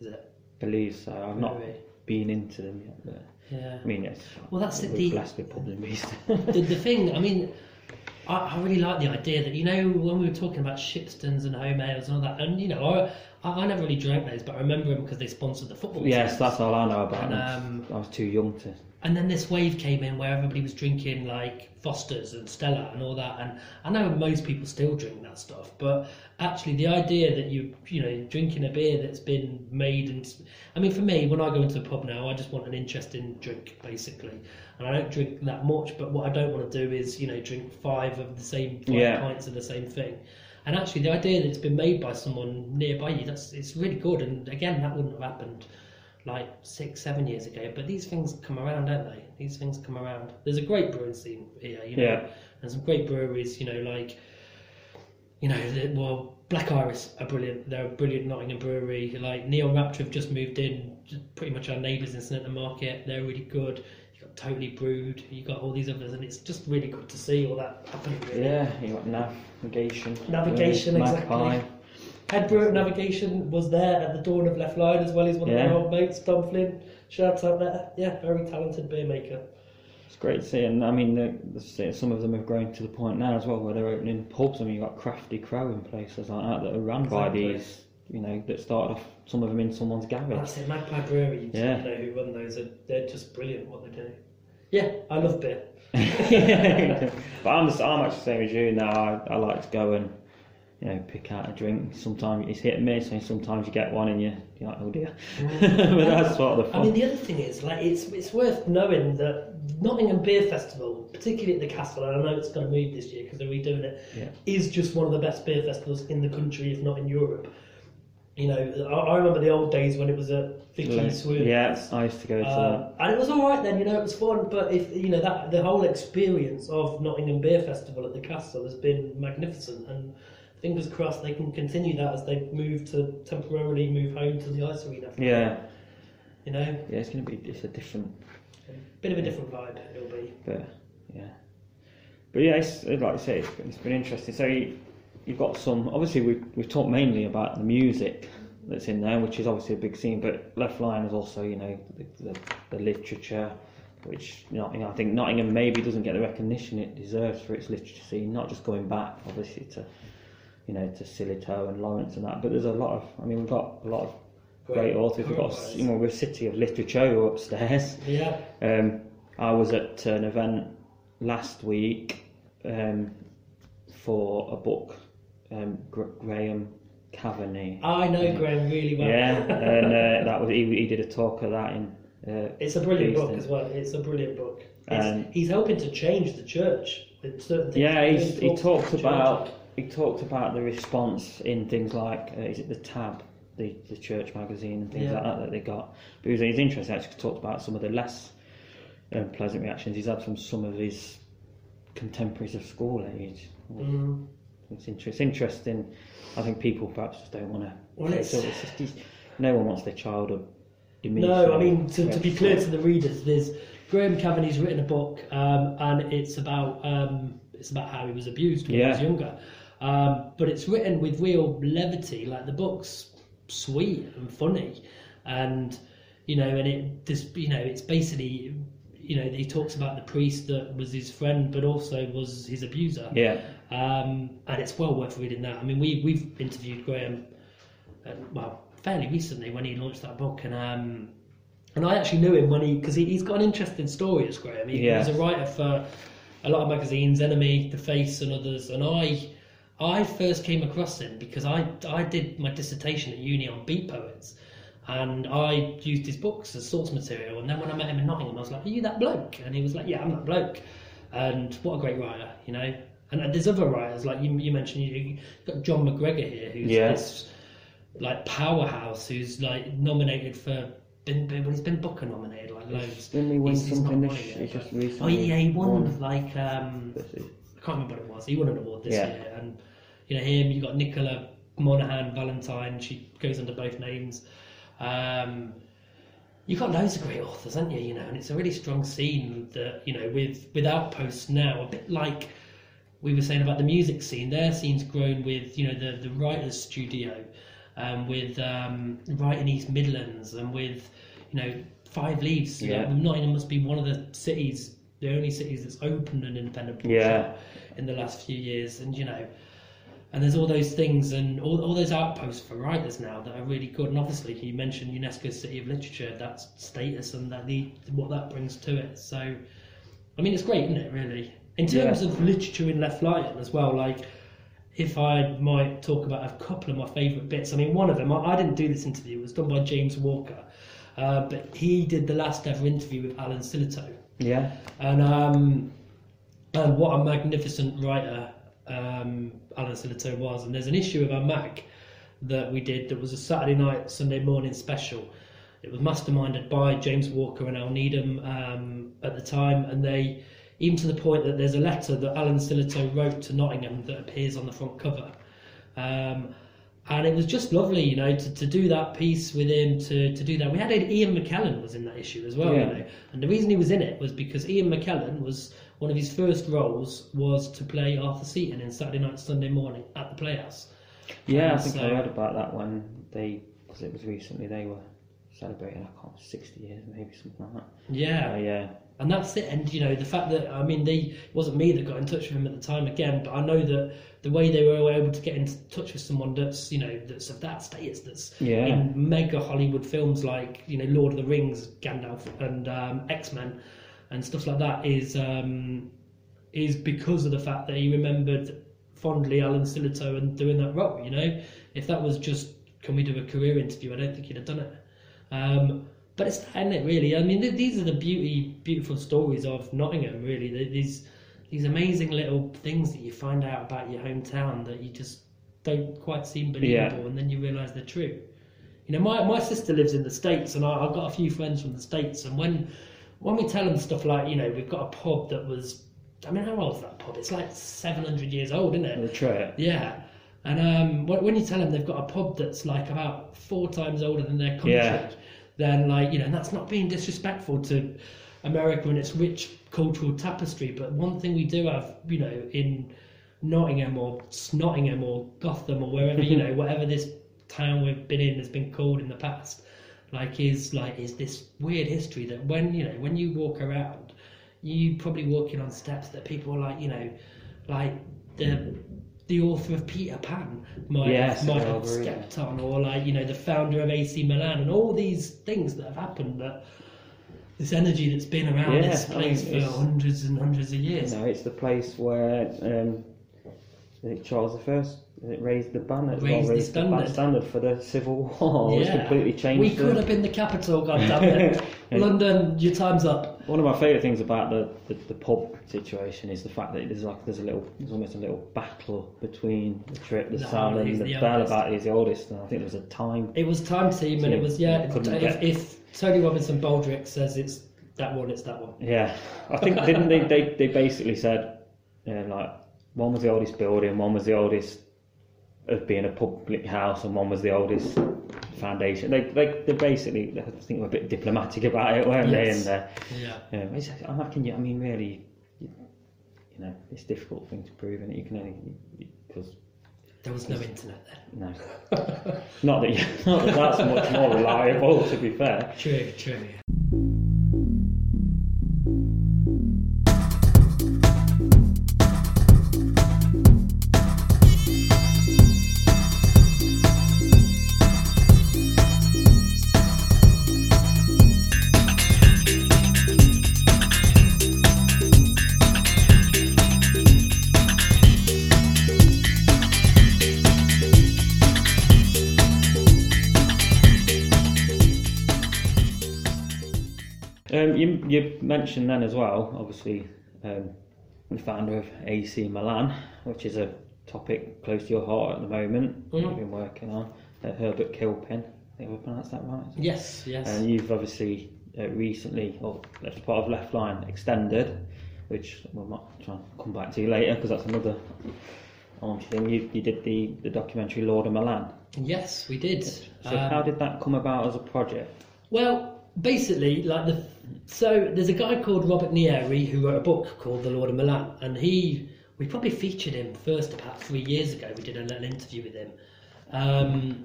Is it? believe so. I've not been into them yet, but Yeah. I mean, it's Well, that's it, the- blessed with in the, the thing, I mean, I, I really like the idea that you know when we were talking about Shipstones and home ales and all that, and you know I I, I never really drank those, but I remember them because they sponsored the football. yes, teams. that's all I know about And, them. um, I was too young to. And then this wave came in where everybody was drinking like Foster's and Stella and all that. And I know most people still drink that stuff, but actually the idea that you you know drinking a beer that's been made and I mean for me when I go into the pub now I just want an interesting drink basically, and I don't drink that much. But what I don't want to do is you know drink five of the same five Yeah. pints of the same thing. And actually, the idea that it's been made by someone nearby you, that's it's really good. And again, that wouldn't have happened like six, seven years ago. But these things come around, don't they? These things come around. There's a great brewing scene here, you know, Yeah. and some great breweries, you know, like you know, well, Black Iris are brilliant. They're a brilliant Nottingham brewery. Like Neon Raptor have just moved in, just pretty much our neighbours in Sneinton Market. They're really good. You got Totally Brewed. You got all these others, and it's just really good to see all that happening. Really. Yeah, you got navigation. Navigation, exactly. Magpie. Head brewer at Navigation was there at the dawn of Left Lion as well. He's one of my old mates, Tom Flynn. Shouts out there. Yeah, very talented beer maker. It's great to see, and I mean, the, the, some of them have grown to the point now as well where they're opening pubs. I mean, you've got Crafty Crow and places like that that are run by these, you know, that started off some of them in someone's garage. That's it, Magpie Brewery. Yeah. You know who run those? Are, they're just brilliant what they do. Yeah, I love beer. but I'm, the, I'm much the same as you now. I, I like to go and you know pick out a drink. Sometimes it's hit and miss, and sometimes you get one and you you're like, oh dear. but that's sort of the I mean, the other thing is, like, it's it's worth knowing that Nottingham Beer Festival, particularly at the Castle, and I know it's going to move this year because they're redoing it, is Yeah. just one of the best beer festivals in the country, if not in Europe. You know, I, I remember the old days when it was a Vicky Swoon. yeah, I used to go to Uh, and it was all right then, you know, it was fun. But if you know that the whole experience of Nottingham Beer Festival at the Castle has been magnificent, and fingers crossed they can continue that as they move to temporarily move home to the ice arena. that. Yeah, You know, yeah, it's gonna be it's a different bit of a different vibe it'll be. But yeah, but yeah, it's, like I say, it's been, it's been interesting. So you, you've got some. Obviously, we've we've talked mainly about the music that's in there, which is obviously a big scene. But Left Lion is also, you know, the, the, the literature, which you know, you know, I think Nottingham maybe doesn't get the recognition it deserves for its literature scene. Not just going back, obviously, to you know, to Sillitoe and Lawrence and that, but there's a lot of. I mean, we've got a lot of great authors. We've got, you know, we're a city of literature upstairs. Yeah. Um, I was at an event last week um, for a book, um, Gr- Graham Caveney. I know Graham really well. Yeah, and uh, that was he, he did a talk of that in. Uh, It's a brilliant book as well. It's a brilliant book. Um, he's helping to change the church with certain things. yeah, he's, he talk to talked church. about he talked about the response in things like uh, is it the Tab, the the church magazine and things Yeah. like that that they got. because it's interesting. Actually, talked about some of the less um, pleasant reactions he's had from some of his contemporaries of school age. Mm. It's, inter- it's interesting. I think people perhaps just don't want to. Well, it's- it's just, it's- no one wants their childhood diminished. No, I mean to, to be clear to the readers, there's Graham Caveney's written a book, um, and it's about um, it's about how he was abused when he was younger. Um, but it's written with real levity. Like the book's sweet and funny, and you know, and it this you know, it's basically you know he talks about the priest that was his friend, but also was his abuser. Yeah, Um, and it's well worth reading that. I mean, we we've interviewed Graham, uh, well, fairly recently when he launched that book, and um, and I actually knew him when he because he, he's got an interesting story as Graham. He, Yeah. He's a writer for a lot of magazines, NME, The Face, and others. And I I first came across him because I I did my dissertation at uni on beat poets. And I used his books as source material. And then when I met him in Nottingham, I was like, Are you that bloke? And he was like, Yeah, I'm that bloke. And what a great writer, you know. And, there's other writers, like you, you mentioned, you, got Jon McGregor here, who's this like powerhouse, who's like nominated for, been, been, well, he's been Booker nominated like loads. didn't he win He's- he's something not this? won yet, just but- recently. Oh yeah, he won, won. like um, I can't remember what it was. He won an award this Yeah. year, and you know him. You've got Nicola Monaghan Valentine. She goes under both names. Um, you got loads of great authors, haven't you? You know, and it's a really strong scene that you know with with Outpost now, a bit like we were saying about the music scene. Their scene's grown with you know the the writers' studio, um, with um, Writing East Midlands, and with you know Five Leaves. You Yeah. know, Nottingham must be one of the cities, the only cities that's opened an independent bookshop Yeah. in the last few years, and you know. And there's all those things and all, all those outposts for writers now that are really good. And obviously, you mentioned UNESCO City of Literature, that status and that the what that brings to it. So, I mean, it's great, isn't it? Really, in terms Yeah. of literature in Left Lion as well. Like, if I might talk about a couple of my favourite bits. I mean, one of them I, I didn't do this interview; it was done by James Walker, uh, but he did the last ever interview with Alan Sillitoe. Yeah, And um, and what a magnificent writer um, Alan Sillitoe was. And there's an issue of our Mac that we did that was a Saturday night, Sunday morning special. It was masterminded by James Walker and Al Needham um, at the time, and they even to the point that there's a letter that Alan Sillitoe wrote to Nottingham that appears on the front cover. Um, and it was just lovely, you know, to, to do that piece with him, to, to do that. We had Ian McKellen was in that issue as well, Yeah. you know. And the reason he was in it was because Ian McKellen was one of his first roles was to play Arthur Seaton in Saturday Night Sunday Morning at the Playhouse. yeah. I think so- I read about that when they because it was recently they were celebrating I can't sixty years maybe something like that. Yeah, Uh, yeah, and that's it. And you know the fact that I mean, they it wasn't me that got in touch with him at the time again, but I know that the way they were able to get in touch with someone that's you know that's of that status, that's Yeah. in mega Hollywood films like you know Lord of the Rings, Gandalf, and um, X Men, and stuff like that is um, is because of the fact that he remembered fondly Alan Sillitoe and doing that role. You know, if that was just can we do a career interview, I don't think he'd have done it. Um, but it's that, isn't it? Really, I mean, th- these are the beauty, beautiful stories of Nottingham. Really, these these amazing little things that you find out about your hometown that you just don't quite seem believable, and then you realise they're true. You know, my, my sister lives in the states, and I, I've got a few friends from the states, and when when we tell them stuff like, you know, we've got a pub that was, I mean, how old's that pub? It's like seven hundred years old, isn't it? tray. Yeah. And um, when when you tell them they've got a pub that's like about four times older than their country, Yeah. then like you know, and that's not being disrespectful to America and its rich cultural tapestry. But one thing we do have, you know, in Nottingham or Snottingham or Gotham or wherever you know, whatever this town we've been in has been called in the past, like is like is this weird history that when you know when you walk around, you probably walking on steps that people are like you know, like the the author of Peter Pan might Yes, have, might have stepped on, or like you know the founder of AC Milan, and all these things that have happened that this energy that's been around Yeah, this I mean, place for hundreds and hundreds of years. You know, it's the place where um, I think Charles I uh, raised the banner, well, Raised the raised the standard. standard for the Civil War. It's completely changed. We the- could have been the capital, goddammit. London, your time's up. One of my favourite things about the, the, the pub situation is the fact that there's like there's a little there's almost a little battle between the trip, the, son, and the, the bell about who's the oldest. And I think there was a time. It was time team, and it was yeah. If, get- if Tony Robinson Baldrick says it's that one, it's that one. Yeah, I think didn't they, they? They basically said, uh, like one was the oldest building, one was the oldest of being a public house, and one was the oldest foundation. They they they basically I think were a bit diplomatic about it, weren't Yes. they? And uh, Yeah. Yeah, it's, I reckon. You, I mean, really, you, you know, it's a difficult thing to prove, and you can only because There was no internet then. no, not that you, not that that's much more reliable. To be fair, True, true. um, you mentioned then as well, obviously, um, the founder of AC Milan, which is a topic close to your heart at the moment. Mhm. You've been working on uh, Herbert Kilpin. I think I pronounced that right. Yes, yes. And you've obviously uh, recently, or as part of Left Lion Extended, which we might try and come back to you later because that's another arm thing. You, you did the, the documentary Lord of Milan. yes, we did. So Um, how did that come about as a project? Well, basically, like the so there's a guy called Robert Nieri who wrote a book called The Lord of Milan, and he we probably featured him first about three years ago. We did a little interview with him, um,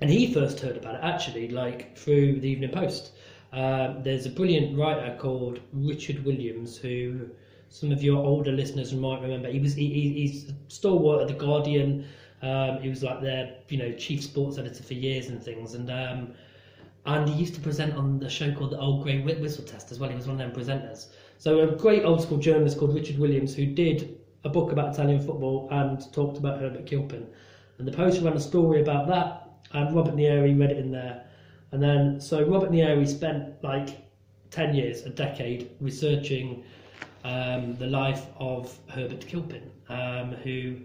and he first heard about it actually like through the Evening Post. Um, there's a brilliant writer called Richard Williams who some of your older listeners might remember. He was he, he- he's stalwart at the Guardian. Um, he was like their you know chief sports editor for years and things, and um, and he used to present on the show called the Old Grey Whistle Test as well. He was one of them presenters. So a great old school journalist called Richard Williams who did a book about Italian football and talked about Herbert Kilpin. And the Post ran a story about that, and Robert Nieri read it in there. And then, so Robert Nieri spent like 10 years, a decade, researching um, the life of Herbert Kilpin, um, who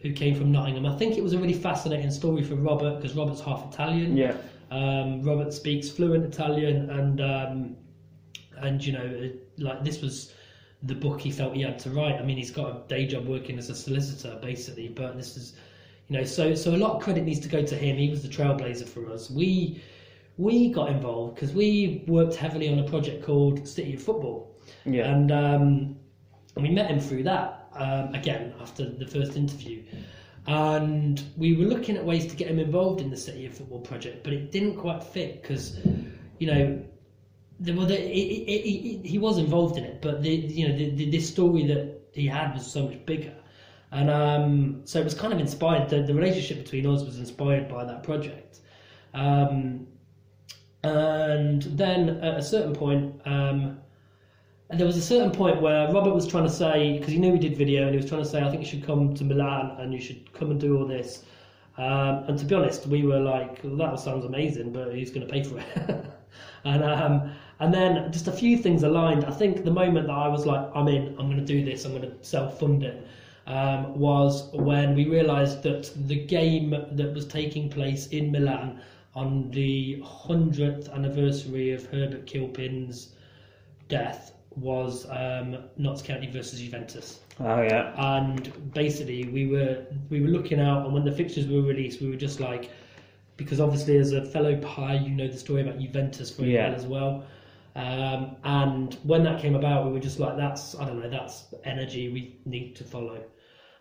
who came from Nottingham. I think it was a really fascinating story for Robert because Robert's half Italian. Yeah. Um, Robert speaks fluent Italian, and um, and you know, like this was the book he felt he had to write. I mean, he's got a day job working as a solicitor, basically, but this is, you know, so so a lot of credit needs to go to him. He was the trailblazer for us. We we got involved because we worked heavily on a project called City of Football, Yeah. and um, and we met him through that um, again after the first interview. And we were looking at ways to get him involved in the City of Football project, but it didn't quite fit because, you know, the, well, the, it, it, it, he was involved in it, but the you know the, the, this story that he had was so much bigger, and um, so it was kind of inspired. The, the relationship between us was inspired by that project, um, and then at a certain point, um, and there was a certain point where Robert was trying to say because he knew we did video, and he was trying to say, I think you should come to Milan and you should come and do all this. Um, and to be honest, we were like, well, that sounds amazing, but who's going to pay for it? and um, and then just a few things aligned. I think the moment that I was like, I'm in, I'm going to do this, I'm going to self fund it, um, was when we realised that the game that was taking place in Milan on the 100th anniversary of Herbert Kilpin's death was um, Notts County versus Juventus Oh yeah. and basically we were we were looking out and when the fixtures were released we were just like because obviously as a fellow pie you know the story about Juventus very Yeah. well as well um, and when that came about we were just like that's I don't know that's energy we need to follow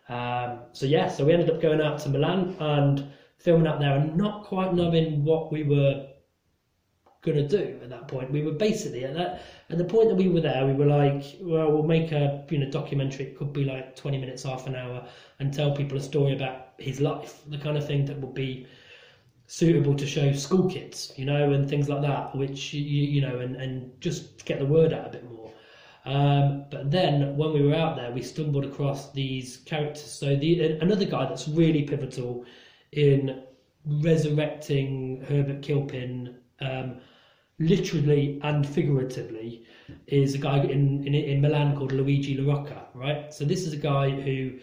um, so yeah so we ended up going out to Milan and filming out there and not quite knowing what we were gonna do at that point. We were basically at that at the point that we were there. We were like, well, we'll make a you know documentary. It could be like twenty minutes, half an hour, and tell people a story about his life, the kind of thing that would be suitable to show school kids, you know, and things like that, which you you know, and and just get the word out a bit more. Um, but then when we were out there, we stumbled across these characters. So the another guy that's really pivotal in resurrecting Herbert Kilpin, um, literally and figuratively, is a guy in, in in Milan called Luigi La Rocca, Right. So this is a guy who,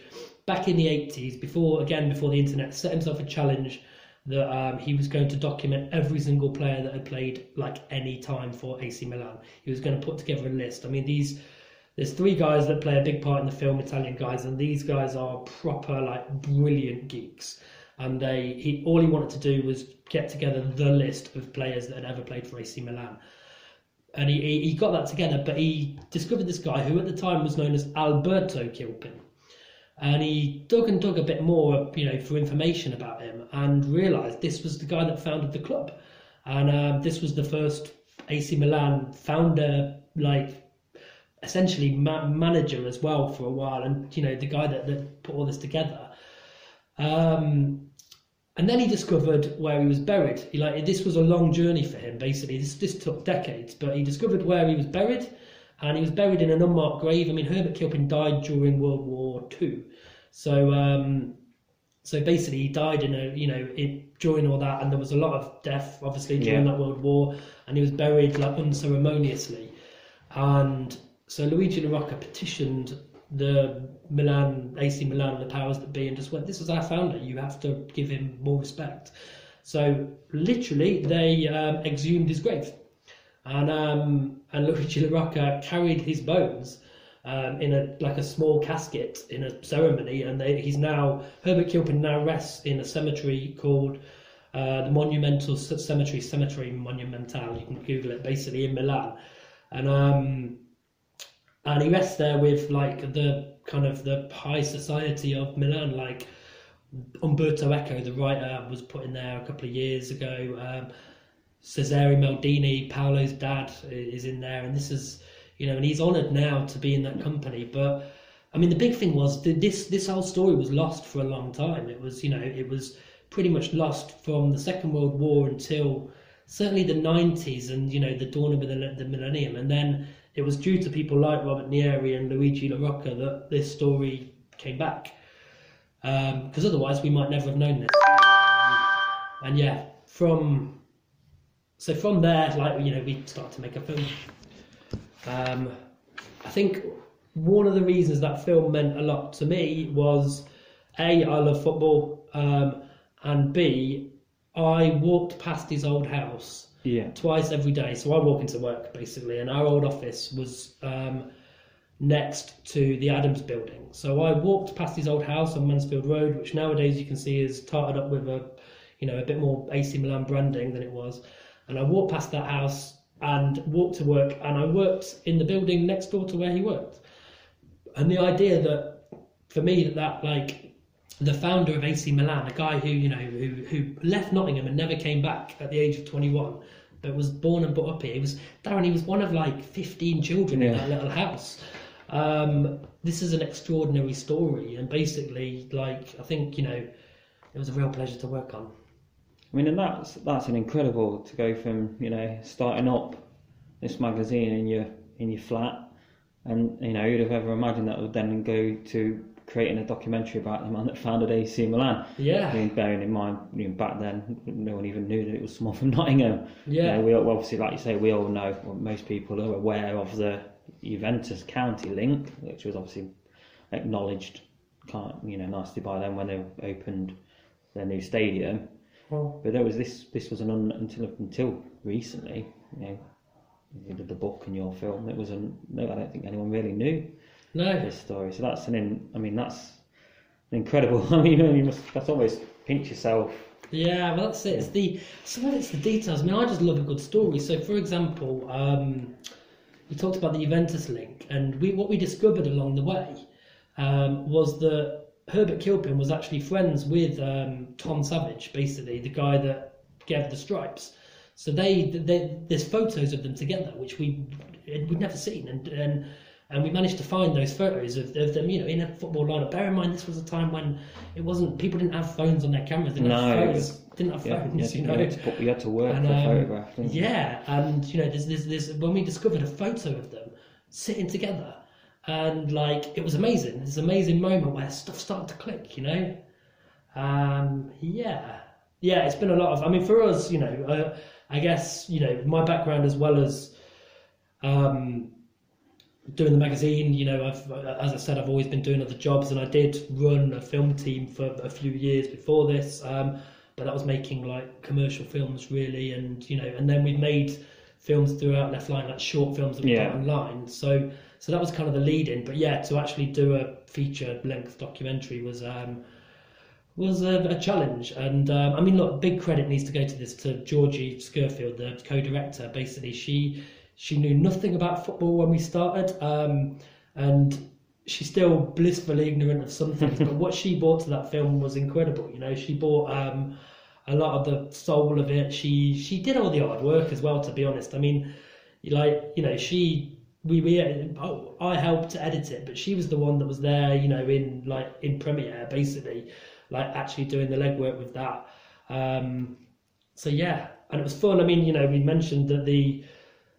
back in the eighties, before again before the internet, set himself a challenge that um, he was going to document every single player that had played like any time for AC Milan. He was going to put together a list. I mean, these there's three guys that play a big part in the film, Italian guys, and these guys are proper like brilliant geeks. And they he all he wanted to do was get together the list of players that had ever played for AC Milan. And he, he, got that together, but he discovered this guy who at the time was known as Alberto Kilpin and he dug and dug a bit more, you know, for information about him, and realised this was the guy that founded the club, and um, this was the first AC Milan founder, like essentially ma- manager as well for a while, and you know the guy that, that put all this together. Um, and then he discovered where he was buried. He like this was a long journey for him. Basically, this this took decades, but he discovered where he was buried and he was buried in an unmarked grave. I mean, Herbert Kilpin died during World War Two, so um, so basically he died in a you know it, during all that, and there was a lot of death obviously during Yeah. that World War, and he was buried like unceremoniously, and so Luigi La Rocca petitioned the Milan AC Milan, the powers that be, and just went, "This is our founder. You have to give him more respect." So literally, they um, exhumed his grave and um, and Luigi La Rocca carried his bones um, in a like a small casket in a ceremony, and they, he's now Herbert Kilpin now rests in a cemetery called uh, the Monumental Cemetery, Cemetery Monumentale. You can Google it, basically in Milan, and um, and he rests there with like the kind of the high society of Milan, like Umberto Eco, the writer, was put in there a couple of years ago. Um, Cesare Maldini, Paolo's dad, is in there, and this is, you know, and he's honoured now to be in that company. But I mean, the big thing was that this this whole story was lost for a long time. It was, you know, it was pretty much lost from the Second World War until certainly the 90s and you know the dawn of the, the millennium, and then it was due to people like Robert Nieri and Luigi La Rocca that this story came back. Because otherwise, we might never have known this. And yeah, from so from there, like you know, we started to make a film. Um, I think one of the reasons that film meant a lot to me was a I love football, um, and b I walked past his old house Yeah. twice every day. So I walk into work basically, and our old office was um, next to the Adams building. So I walked past his old house on Mansfield Road, which nowadays you can see is tarted up with a, you know, a bit more AC Milan branding than it was. And I walked past that house and walked to work, and I worked in the building next door to where he worked. And the idea that, for me, that that like the founder of AC Milan, a guy who you know who who left Nottingham and never came back at the age of 21, but was born and brought up here. He was Darren. He was one of like 15 children in Yeah. that little house. Um, this is an extraordinary story, and basically, like I think you know, it was a real pleasure to work on. I mean, and that's that's an incredible to go from you know starting up this magazine in your in your flat, and you know who'd have ever imagined that would then go to creating a documentary about the man that founded AC Milan. Yeah. I mean, bearing in mind, you know, back then no one even knew that it was someone from Nottingham. Yeah. You know, we all, obviously, like you say, we all know. Well, most people are aware of the Juventus County link, which was obviously acknowledged, you know, nicely by them when they opened their new stadium. Well, But there was this. This was an un, until until recently. You know, the book and your film. It was an. No, I don't think anyone really knew no, this story. So that's an. In, I mean, that's incredible. I mean, you must. That's always pinch yourself. Yeah, well, that's it. It's the So it's the details. I mean, I just love a good story. So, for example, um, we talked about the Juventus link, and we what we discovered along the way um, was that Herbert Kilpin was actually friends with um, Tom Savage, basically the guy that gave the stripes. So they, they there's photos of them together, which we we'd never seen, and and and we managed to find those photos of, of them, you know, in a football lineup. Bear in mind, this was a time when it wasn't people didn't have phones on their cameras, didn't have No, it phones, was- didn't have Yeah, phones, you, you know. had to, you had to work And, for um, photograph. you? Yeah, and you know, there's, there's, there's when we discovered a photo of them sitting together, and like it was amazing. This amazing moment where stuff started to click, you know. Um, yeah, yeah, it's been a lot of. I mean, for us, you know, uh, I guess you know my background as well as um, doing the magazine. You know, I've as I said, I've always been doing other jobs, and I did run a film team for a few years before this. Um, but that was making like commercial films really, and you know, and then we've made films throughout Left Lion, like short films that we Yeah. put online. So, so that was kind of the lead in. But yeah, to actually do a feature length documentary was. Um, was a, a challenge. And um, I mean, look, big credit needs to go to this to Georgie Skirfield, the co-director. Basically, she she knew nothing about football when we started, um, and she's still blissfully ignorant of some things. but what she brought to that film was incredible. You know, she brought um, a lot of the soul of it. She she did all the hard work as well. To be honest, I mean, like you know, she we we oh, I helped to edit it, but she was the one that was there. You know, in like in premiere, basically, like actually doing the legwork with that. Um, so yeah, and it was fun. I mean, you know, we mentioned that the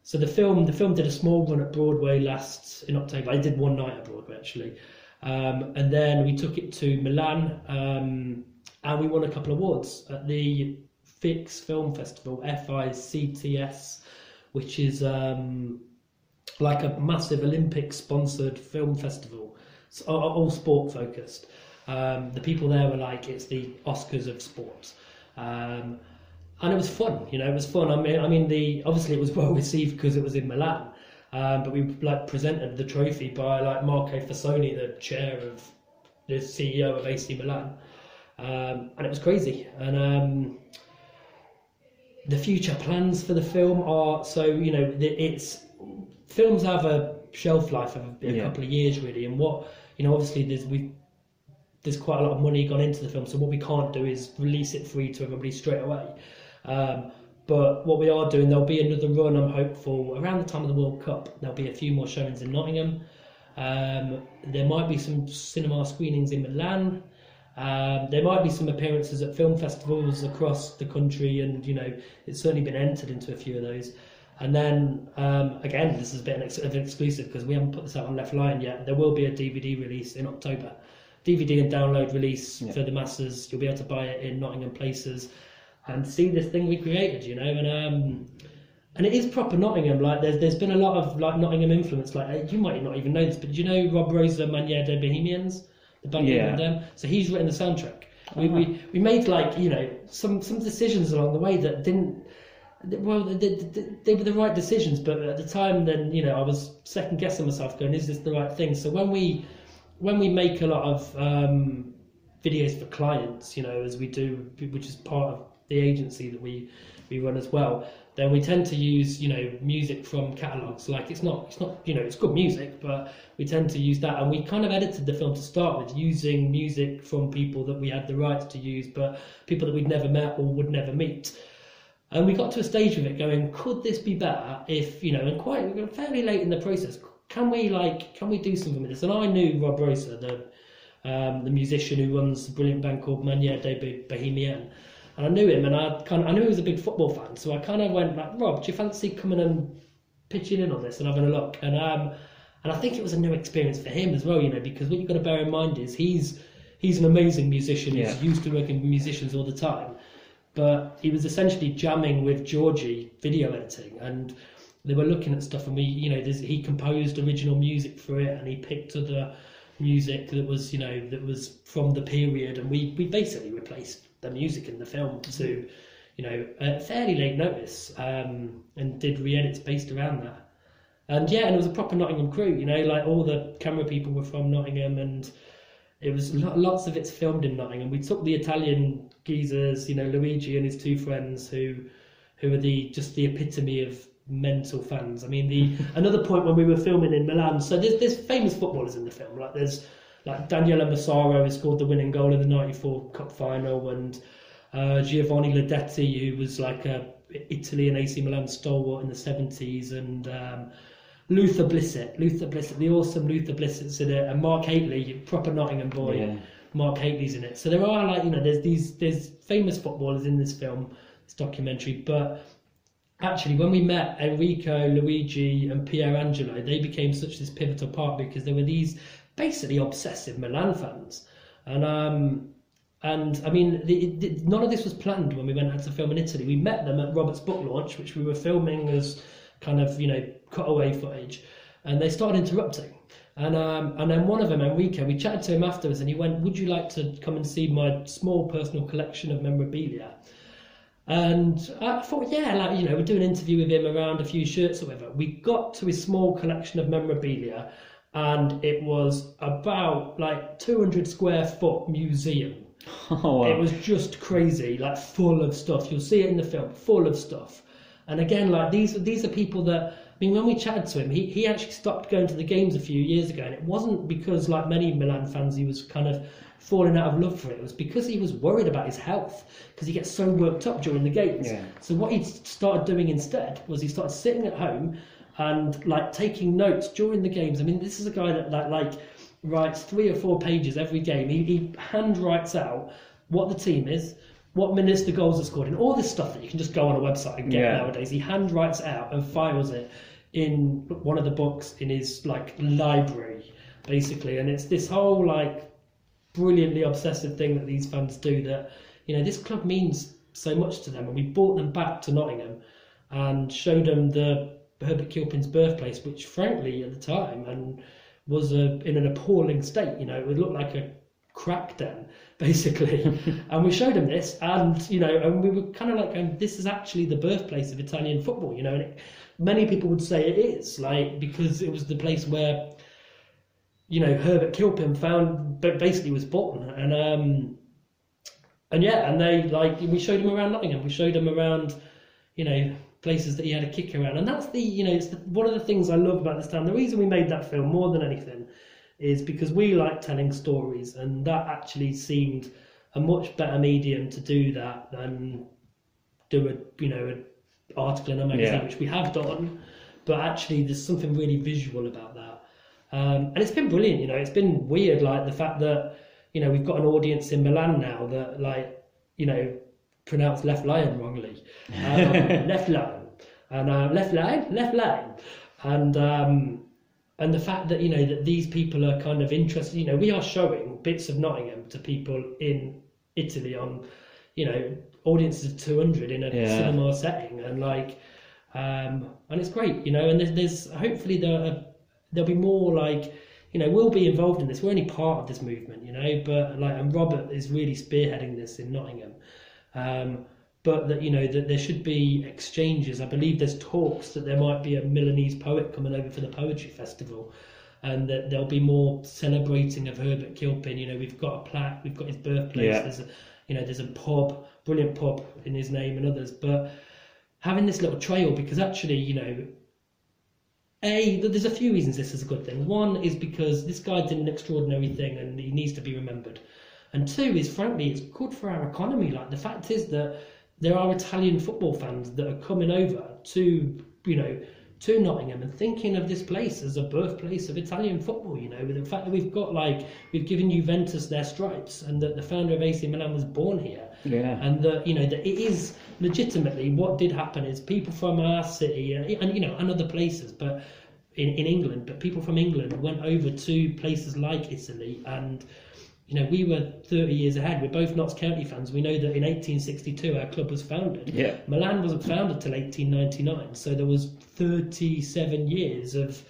so the film the film did a small run at Broadway last in October. I did one night at Broadway actually, um, and then we took it to Milan, um, and we won a couple of awards at the Fix Film Festival, FICTS, which is um, like a massive Olympic sponsored film festival, it's all, sport focused. Um, the people there were like, it's the Oscars of sports. And it was fun, you know, it was fun. I mean, I mean, the obviously it was well received because it was in Milan, um, but we like presented the trophy by like Marco Fassone, the chair of the CEO of AC Milan, um, and it was crazy. And um, the future plans for the film are so you know it's films have a shelf life of a, a Yeah. couple of years really, and what you know obviously there's we there's quite a lot of money gone into the film, so what we can't do is release it free to everybody straight away. Um, but what we are doing, there'll be another run. I'm hopeful around the time of the World Cup. There'll be a few more showings in Nottingham. Um, there might be some cinema screenings in Milan. Um, there might be some appearances at film festivals across the country, and you know it's certainly been entered into a few of those. And then um, again, this has been an ex- an exclusive because we haven't put this out on Left Lion yet. There will be a DVD release in October, DVD and download release Yeah. for the masses. You'll be able to buy it in Nottingham places and see this thing we created, you know. And um, and it is proper Nottingham. Like there's there's been a lot of like Nottingham influence. Like uh, you might not even know this, but do you know Rob Rosa Maniere des Bohemiens, the band Yeah. them? So he's written the soundtrack. We, we we made like you know some some decisions along the way that didn't. Well, they, they, they were the right decisions, but at the time, then you know, I was second guessing myself, going, "Is this the right thing?" So when we when we make a lot of um, videos for clients, you know, as we do, which is part of the agency that we we run as well, then we tend to use you know music from catalogs. Like it's not it's not you know it's good music, but we tend to use that, and we kind of edited the film to start with using music from people that we had the rights to use, but people that we'd never met or would never meet. And we got to a stage with it going, could this be better if, you know, and quite fairly late in the process, can we like, can we do something with this? And I knew Rob Rosa, the um, the musician who runs a brilliant band called Maniere des Bohemien. And I knew him and I kind of, I knew he was a big football fan. So I kind of went like, Rob, do you fancy coming and pitching in on this and having a look? And um, and I think it was a new experience for him as well, you know, because what you've got to bear in mind is he's he's an amazing musician. He's used to working with musicians all the time but he was essentially jamming with Georgie video editing and they were looking at stuff and we you know he composed original music for it and he picked other music that was you know that was from the period and we we basically replaced the music in the film to you know at fairly late notice um, and did re-edits based around that and yeah and it was a proper Nottingham crew you know like all the camera people were from Nottingham and it was lots of it's filmed in Nottingham. We took the Italian geezers, you know, Luigi and his two friends, who, who are the just the epitome of mental fans. I mean, the another point when we were filming in Milan. So there's there's famous footballers in the film. Like there's like Daniele Massaro who scored the winning goal in the '94 Cup final, and uh, Giovanni Lodetti, who was like a Italy and AC Milan stalwart in the 70s, and um, Luther Blissett, Luther Blissett, the awesome Luther Blissett's in it, and Mark Hateley, proper Nottingham boy. Yeah. Mark Hateley's in it. So there are like you know there's these there's famous footballers in this film, this documentary. But actually, when we met Enrico, Luigi, and Pier Angelo, they became such this pivotal part because there were these basically obsessive Milan fans, and um. And I mean, the, the, none of this was planned when we went out to film in Italy. We met them at Robert's book launch, which we were filming as kind of, you know, cutaway footage, and they started interrupting. And um, and then one of them, Enrico, we chatted to him afterwards, and he went, "Would you like to come and see my small personal collection of memorabilia?" And I thought, yeah, like you know, we'd do an interview with him around a few shirts or whatever. We got to his small collection of memorabilia, and it was about like 200 square foot museum. Oh, wow. It was just crazy, like full of stuff. You'll see it in the film, full of stuff. And again, like these these are people that I mean, when we chatted to him, he, he actually stopped going to the games a few years ago, and it wasn't because, like many Milan fans, he was kind of falling out of love for it. It was because he was worried about his health, because he gets so worked up during the games. Yeah. So what he started doing instead was he started sitting at home and like taking notes during the games. I mean, this is a guy that like, like writes three or four pages every game. He, he hand writes out what the team is, what minutes the goals are scored and all this stuff that you can just go on a website and get Yeah. nowadays. He hand writes out and files it in one of the books in his like library, basically. And it's this whole like brilliantly obsessive thing that these fans do that you know this club means so much to them and we brought them back to Nottingham and showed them the Herbert Kilpin's birthplace which frankly at the time and was a, in an appalling state you know it looked like a crack den basically. And we showed him this and you know and we were kind of like going this is actually the birthplace of Italian football you know and it, many people would say it is like because it was the place where you know Herbert Kilpin found but basically was born. And um and yeah and they like we showed him around Nottingham. We showed him around you know places that he had a kick around and that's the you know it's the, one of the things I love about this town the reason we made that film more than anything is because we like telling stories and that actually seemed a much better medium to do that than do a you know an article in a magazine Yeah. which we have done but actually there's something really visual about that um, and it's been brilliant, you know. It's been weird, like the fact that you know we've got an audience in Milan now that like you know pronounce left lion wrongly, um, left lion, and uh, left line, left line, and um, and the fact that you know that these people are kind of interested. You know, we are showing bits of Nottingham to people in Italy on you know audiences of two hundred in a Yeah. cinema setting, and like. Um, and it's great, you know, and there's, there's hopefully there are, there'll be more like, you know, we'll be involved in this. We're only part of this movement, you know, but like, and Robert is really spearheading this in Nottingham. Um, but that, you know, that there should be exchanges. I believe there's talks that there might be a Milanese poet coming over for the poetry festival. And that there'll be more celebrating of Herbert Kilpin. You know, we've got a plaque, we've got his birthplace. Yeah. There's a, you know, there's a pub, brilliant pub in his name and others. But having this little trail because actually, you know, a there's a few reasons this is a good thing. One is because this guy did an extraordinary thing and he needs to be remembered. And two is frankly it's good for our economy. Like the fact is that there are Italian football fans that are coming over to you know to Nottingham and thinking of this place as a birthplace of Italian football. You know, with the fact that we've got like we've given Juventus their stripes and that the founder of AC Milan was born here Yeah. and that you know that it is legitimately what did happen is people from our city and, and you know and other places but in, in England but people from England went over to places like Italy and you know we were 30 years ahead. We're both Notts County fans. We know that in 1862 our club was founded. Yeah. Milan wasn't founded till 1899 so there was 37 years of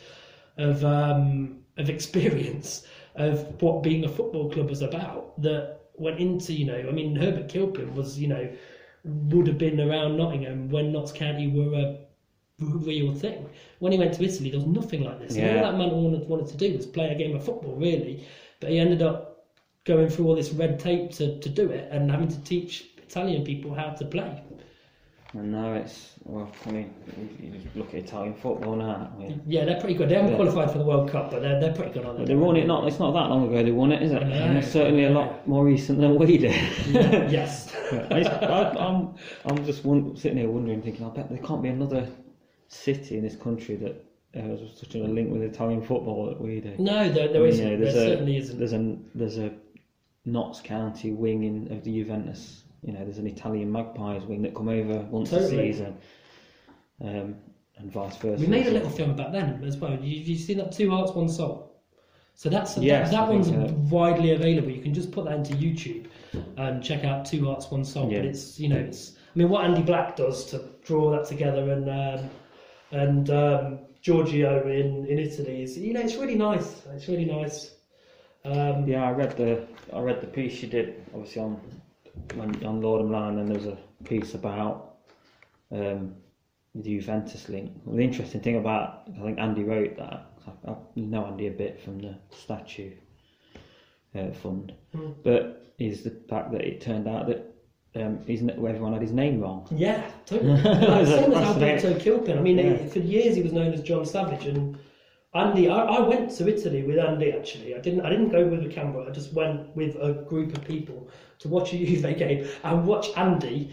of um, of experience of what being a football club was about that went into you know I mean Herbert Kilpin was you know would have been around Nottingham when Notts County were a real thing. When he went to Italy there was nothing like this. Yeah. all that man wanted, wanted to do was play a game of football really. But he ended up going through all this red tape to, to do it and having to teach Italian people how to play And now it's well, I mean, you just look at Italian football now. I mean, Yeah, they're pretty good. They haven't Yeah. qualified for the World Cup, but they're, they're pretty good, aren't but they? won it not. It's not that long ago they won it, is it? I know. And it's certainly a lot more recent than we did. yes. I, I, I'm I'm just won- sitting here wondering, thinking, I bet there can't be another city in this country that has such a link with Italian football that we do. No, there, I there mean, isn't. you know, there a certainly isn't. there's a there's a Notts County wing in of the Juventus. You know, there's an Italian Magpies wing that come over once a season, um, and vice versa. We made a little film about them as well. You you seen that Two Hearts One Soul? So that's Yes, that, that one's so. widely available. You can just put that into YouTube and check out Two Hearts One Soul. Yeah. But it's you know it's I mean what Andy Black does to draw that together and um, and um, Giorgio in in Italy is you know it's really nice. It's really nice. Um, Yeah, I read the I read the piece you did obviously on on, on Lord and Land, and there was a piece about um, the Juventus link. Well, the interesting thing about I think Andy wrote that. I, I know Andy a bit from the statue uh, fund, Mm. but is the fact that it turned out that um, everyone had his name wrong. Yeah, totally. Like, was same as. Alberto Kilpin. I mean, Yeah. for years he was known as John Savage, and Andy. I, I went to Italy with Andy. Actually, I didn't. I didn't go with a camera. I just went with a group of people to watch a Juve game and watch Andy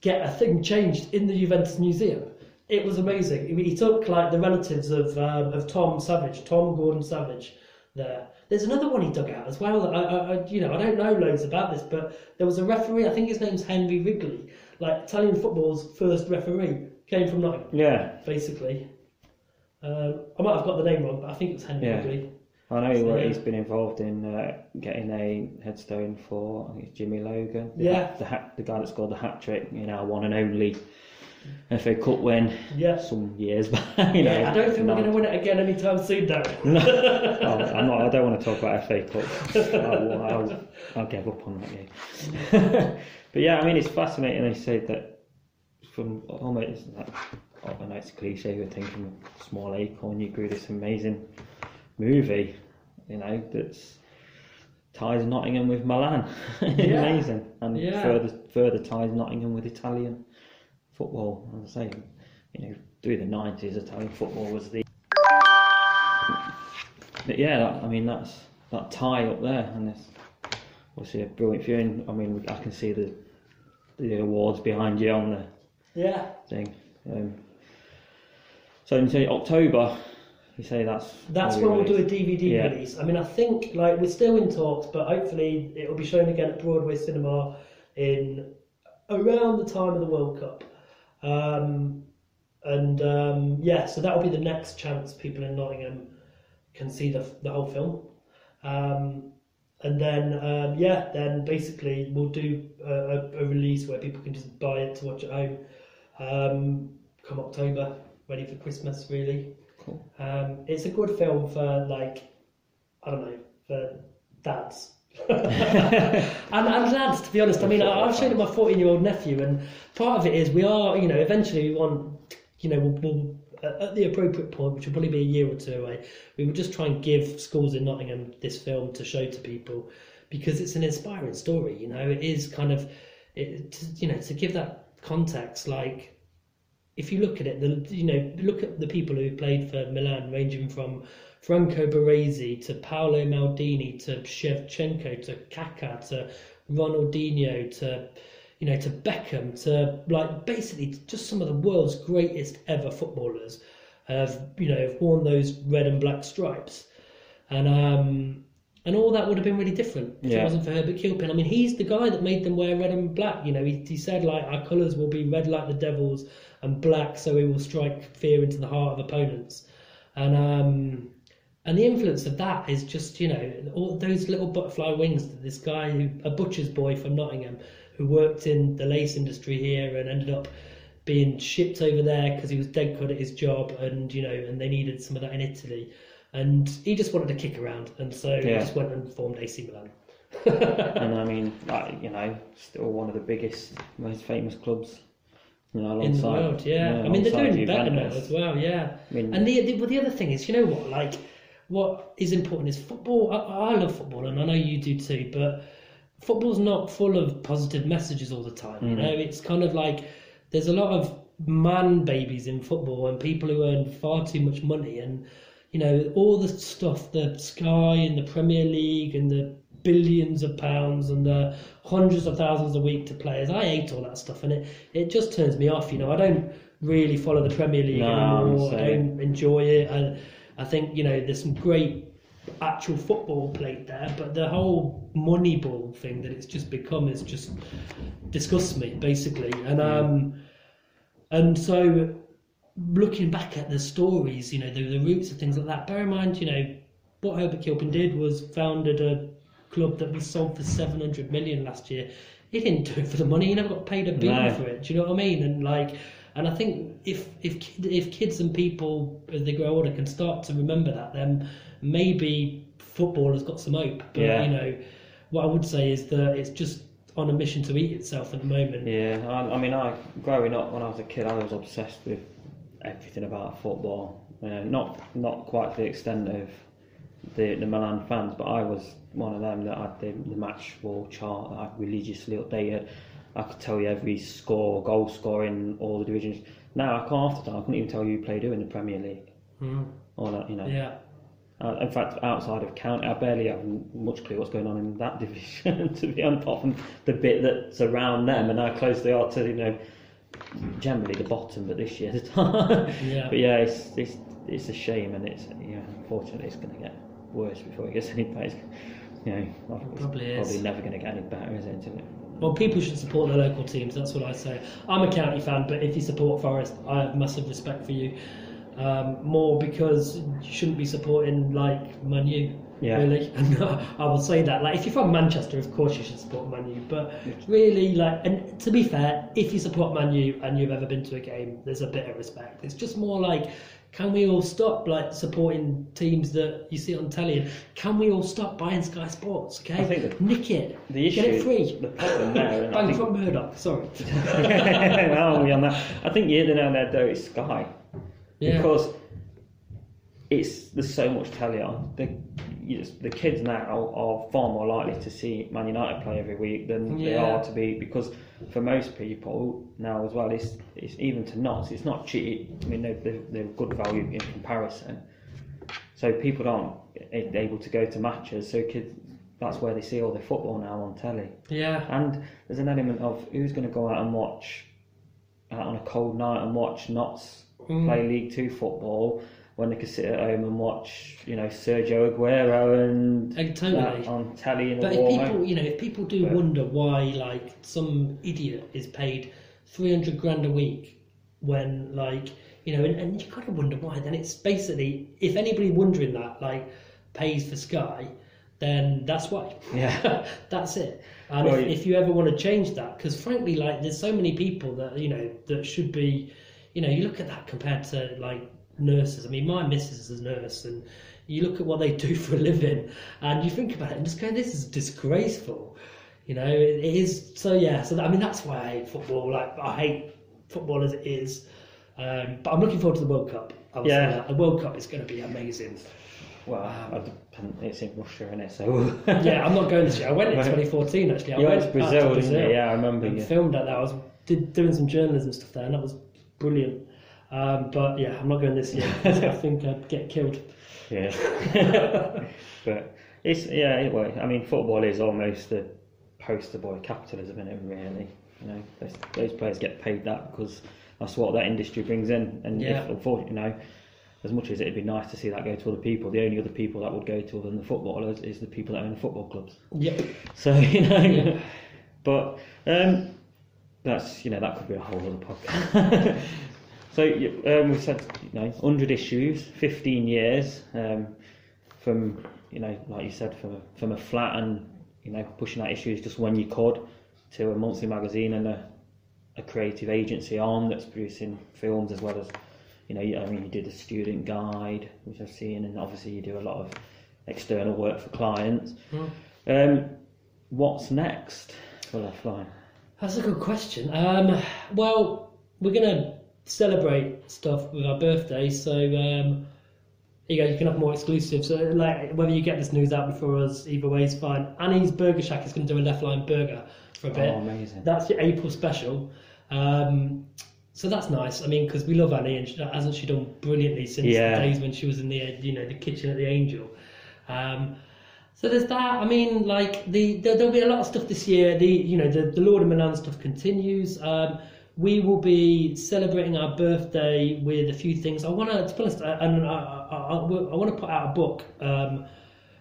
get a thing changed in the Juventus Museum. It was amazing. He, took like the relatives of um, of Tom Savage, Tom Gordon Savage, there. There's another one he dug out as well. I, I, I, you know, I don't know loads about this, but there was a referee. I think his name's Henry Wrigley, like Italian football's first referee, came from Nottingham, Yeah, basically. Um, I might have got the name wrong, but I think it's Henry Yeah. I know So, he's been involved in uh, getting a headstone for I think it's Jimmy Logan. The Yeah. the hat, the guy that scored the hat trick in our one and only FA Cup win Yeah. some years back. You know, yeah, I don't think we're going to win it again anytime soon, Darren. No, Oh, I'm not. I don't want to talk about FA Cup. I'll, I'll, I'll give up on that game. but yeah, I mean, it's fascinating. They say that from almost like, I know it's a cliche, from a small acorn, you grew this amazing movie. You know that's ties Nottingham with Milan. Yeah. amazing, and Yeah. further further ties Nottingham with Italian football. As I say, you know, through the nineties, Italian football was the but yeah, that, I mean that's that tie up there, and it's obviously a brilliant viewing. I mean, I can see the the awards behind you on the Yeah. thing. Um, so in say October, you say that's That's when when we we'll do a. DVD Yeah. release. I mean, I think like we're still in talks, but hopefully it will be shown again at Broadway Cinema in around the time of the World Cup. Um, and um, yeah, so that will be the next chance people in Nottingham can see the the whole film. Um, and then um, yeah, then basically we'll do a, a, a release where people can just buy it to watch at home. Um, come October, ready for Christmas, really. Cool. Um, it's a good film for like, I don't know, for dads. and, and lads, to be honest, I mean, I, I've shown it to my 14 year old nephew, and part of it is we are, you know, eventually we want, you know, we'll, we'll at the appropriate point, which will probably be a year or two away, we will just try and give schools in Nottingham this film to show to people because it's an inspiring story, you know, it is kind of, it, to, you know, to give that context, like, if you look at it, the you know look at the people who played for Milan, ranging from Franco Baresi to Paolo Maldini to Shevchenko to Kaká to Ronaldinho to you know to Beckham to like basically just some of the world's greatest ever footballers have you know have worn those red and black stripes, and um and all that would have been really different if it wasn't for Herbert Kilpin. I mean, he's the guy that made them wear red and black. You know, he, he said like our colours will be red like the devil's and black, so we will strike fear into the heart of opponents. And um, and the influence of that is just you know all those little butterfly wings that this guy, who, a butcher's boy from Nottingham, who worked in the lace industry here and ended up being shipped over there because he was dead good at his job, and you know, and they needed some of that in Italy. And he just wanted to kick around, and so he just went and formed AC Milan. and I mean, like, you know, still one of the biggest, most famous clubs. You know, in the world, yeah. I mean, they're doing better now as well, yeah. I mean, And the, the well, the other thing is, you know what? Like, what is important is football. I, I love football, and I know you do too. But football's not full of positive messages all the time. You Mhm. know, it's kind of like there's a lot of man babies in football and people who earn far too much money and you know all the stuff the Sky and the Premier League and the billions of pounds and the hundreds of thousands a week to players. I hate all that stuff and it, it just turns me off. You know, I don't really follow the Premier League No, anymore. I don't enjoy it. And I think you know there's some great actual football played there, but the whole money ball thing that it's just become is just disgusts me basically. And um, and so looking back at the stories, you know, the, the roots of things like that. Bear in mind, you know, what Herbert Kilpin did was founded a club that was sold for 700 million last year. He didn't do it for the money. He never got paid a bean No. for it. Do you know what I mean? And like, and I think if if kid- if kids and people as they grow older can start to remember that, then maybe football has got some hope. But Yeah. you know, what I would say is that it's just on a mission to eat itself at the moment. Yeah, I, I mean, I growing up when I was a kid, I was obsessed with everything about football. Know, not not quite to the extent of the the Milan fans, but I was one of them that had the, the match ball chart that I religiously updated. I could tell you every score, goal score in all the divisions. Now I can't half the time. I couldn't even tell you who played who in the Premier League. Mm. Or that, you know. Yeah. Uh, in fact, outside of county, I barely have much clue what's going on in that division. to be honest, apart from the bit that's around them and how close they are to, you know, generally the bottom. But this year, Yeah. but yeah, it's it's it's a shame, and it's yeah, unfortunately, it's going to get worse before it gets any better. It's, you know, it's probably is. probably never going to get any better, is it? Until it Well, people should support their local teams. That's what I say. I'm a county fan, but if you support Forest, I have massive respect for you. Um, more because you shouldn't be supporting like Man U, Yeah. really. And uh, I will say that. Like, if you're from Manchester, of course you should support Man U. But really, like, and to be fair, if you support Man U and you've ever been to a game, there's a bit of respect. It's just more like. Can we all stop like supporting teams that you see on telly? And Can we all stop buying Sky Sports? Okay, I think the- nick it, the get it free. the problem there, and I Bang think from Murdoch. Sorry. no, we on that. I think the nail on the head though. It's Sky Yeah. because it's there's so much telly on. The you just- the kids now are far more likely to see Man United play every week than they are to be because for most people now as well, it's it's even to not. It's not cheap. I mean, they're, they're, good value in comparison. So people aren't able to go to matches. So kids, that's where they see all their football now on telly. Yeah. And there's an element of who's going to go out and watch out on a cold night and watch Notts Mm. play League Two football when they could sit at home and watch, you know, Sergio Aguero and Uh, totally. on telly in But a if people, you know, if people do But- wonder why, like, some idiot is paid three hundred grand a week when, like, you know, and, and you gotta wonder why. Then it's basically, if anybody wondering that, like, pays for Sky, then that's why. Yeah. that's it. And Well, if, you- if you ever want to change that, because frankly, like, there's so many people that you know that should be, you know, you look at that compared to like nurses. I mean, my missus is a nurse, and you look at what they do for a living, and you think about it and just go, this is disgraceful. You know, it, it is. So yeah. So that, I mean, that's why I hate football. Like, I hate football as it is. Um, but I'm looking forward to the World Cup. I Yeah. The World Cup is going to be amazing. Well, depend- it's in Russia, isn't it? So yeah, I'm not going this year. I went in 2014 actually. I You went went to Brazil, didn't you? Yeah, I remember and you. filmed at that. I was did, doing some journalism stuff there, and that was brilliant. Um, but yeah, I'm not going this year. I think I'd get killed. Yeah. but it's yeah. it- Well, I mean, football is almost the poster boy capitalism, isn't it? Really, you know, those, those players get paid that because that's what that industry brings in. And Yeah. if, unfortunately, you know, as much as it'd be nice to see that go to other people, the only other people that would go to other than the footballers is the people that own the football clubs. Yep. So you know, Yeah. but um, that's you know that could be a whole other podcast. So um, we said you know hundred issues, fifteen years um, from you know like you said from a, from a flat and you know pushing out issues just when you could to a monthly magazine and a, a creative agency arm that's producing films as well as you know I mean you did a student guide which I've seen and obviously you do a lot of external work for clients. Mm. Um, what's next for Left Lion? That's a good question. Um, well, we're gonna celebrate stuff with our birthday, so um, you go. You can have more exclusives. So, like, whether you get this news out before us, either way is fine. Annie's Burger Shack is going to do a Left Lion burger for a bit. Oh, amazing. That's your April special. Um, so that's nice. I mean, because we love Annie, and she, hasn't she done brilliantly since Yeah. the days when she was in the you know the kitchen at the Angel. Um, so there's that. I mean, like the there, there'll be a lot of stuff this year. The you know the the Lord of Milan stuff continues. Um, we will be celebrating our birthday with a few things. I want to, to be honest, I, and I, I, I, I want to put out a book. Um,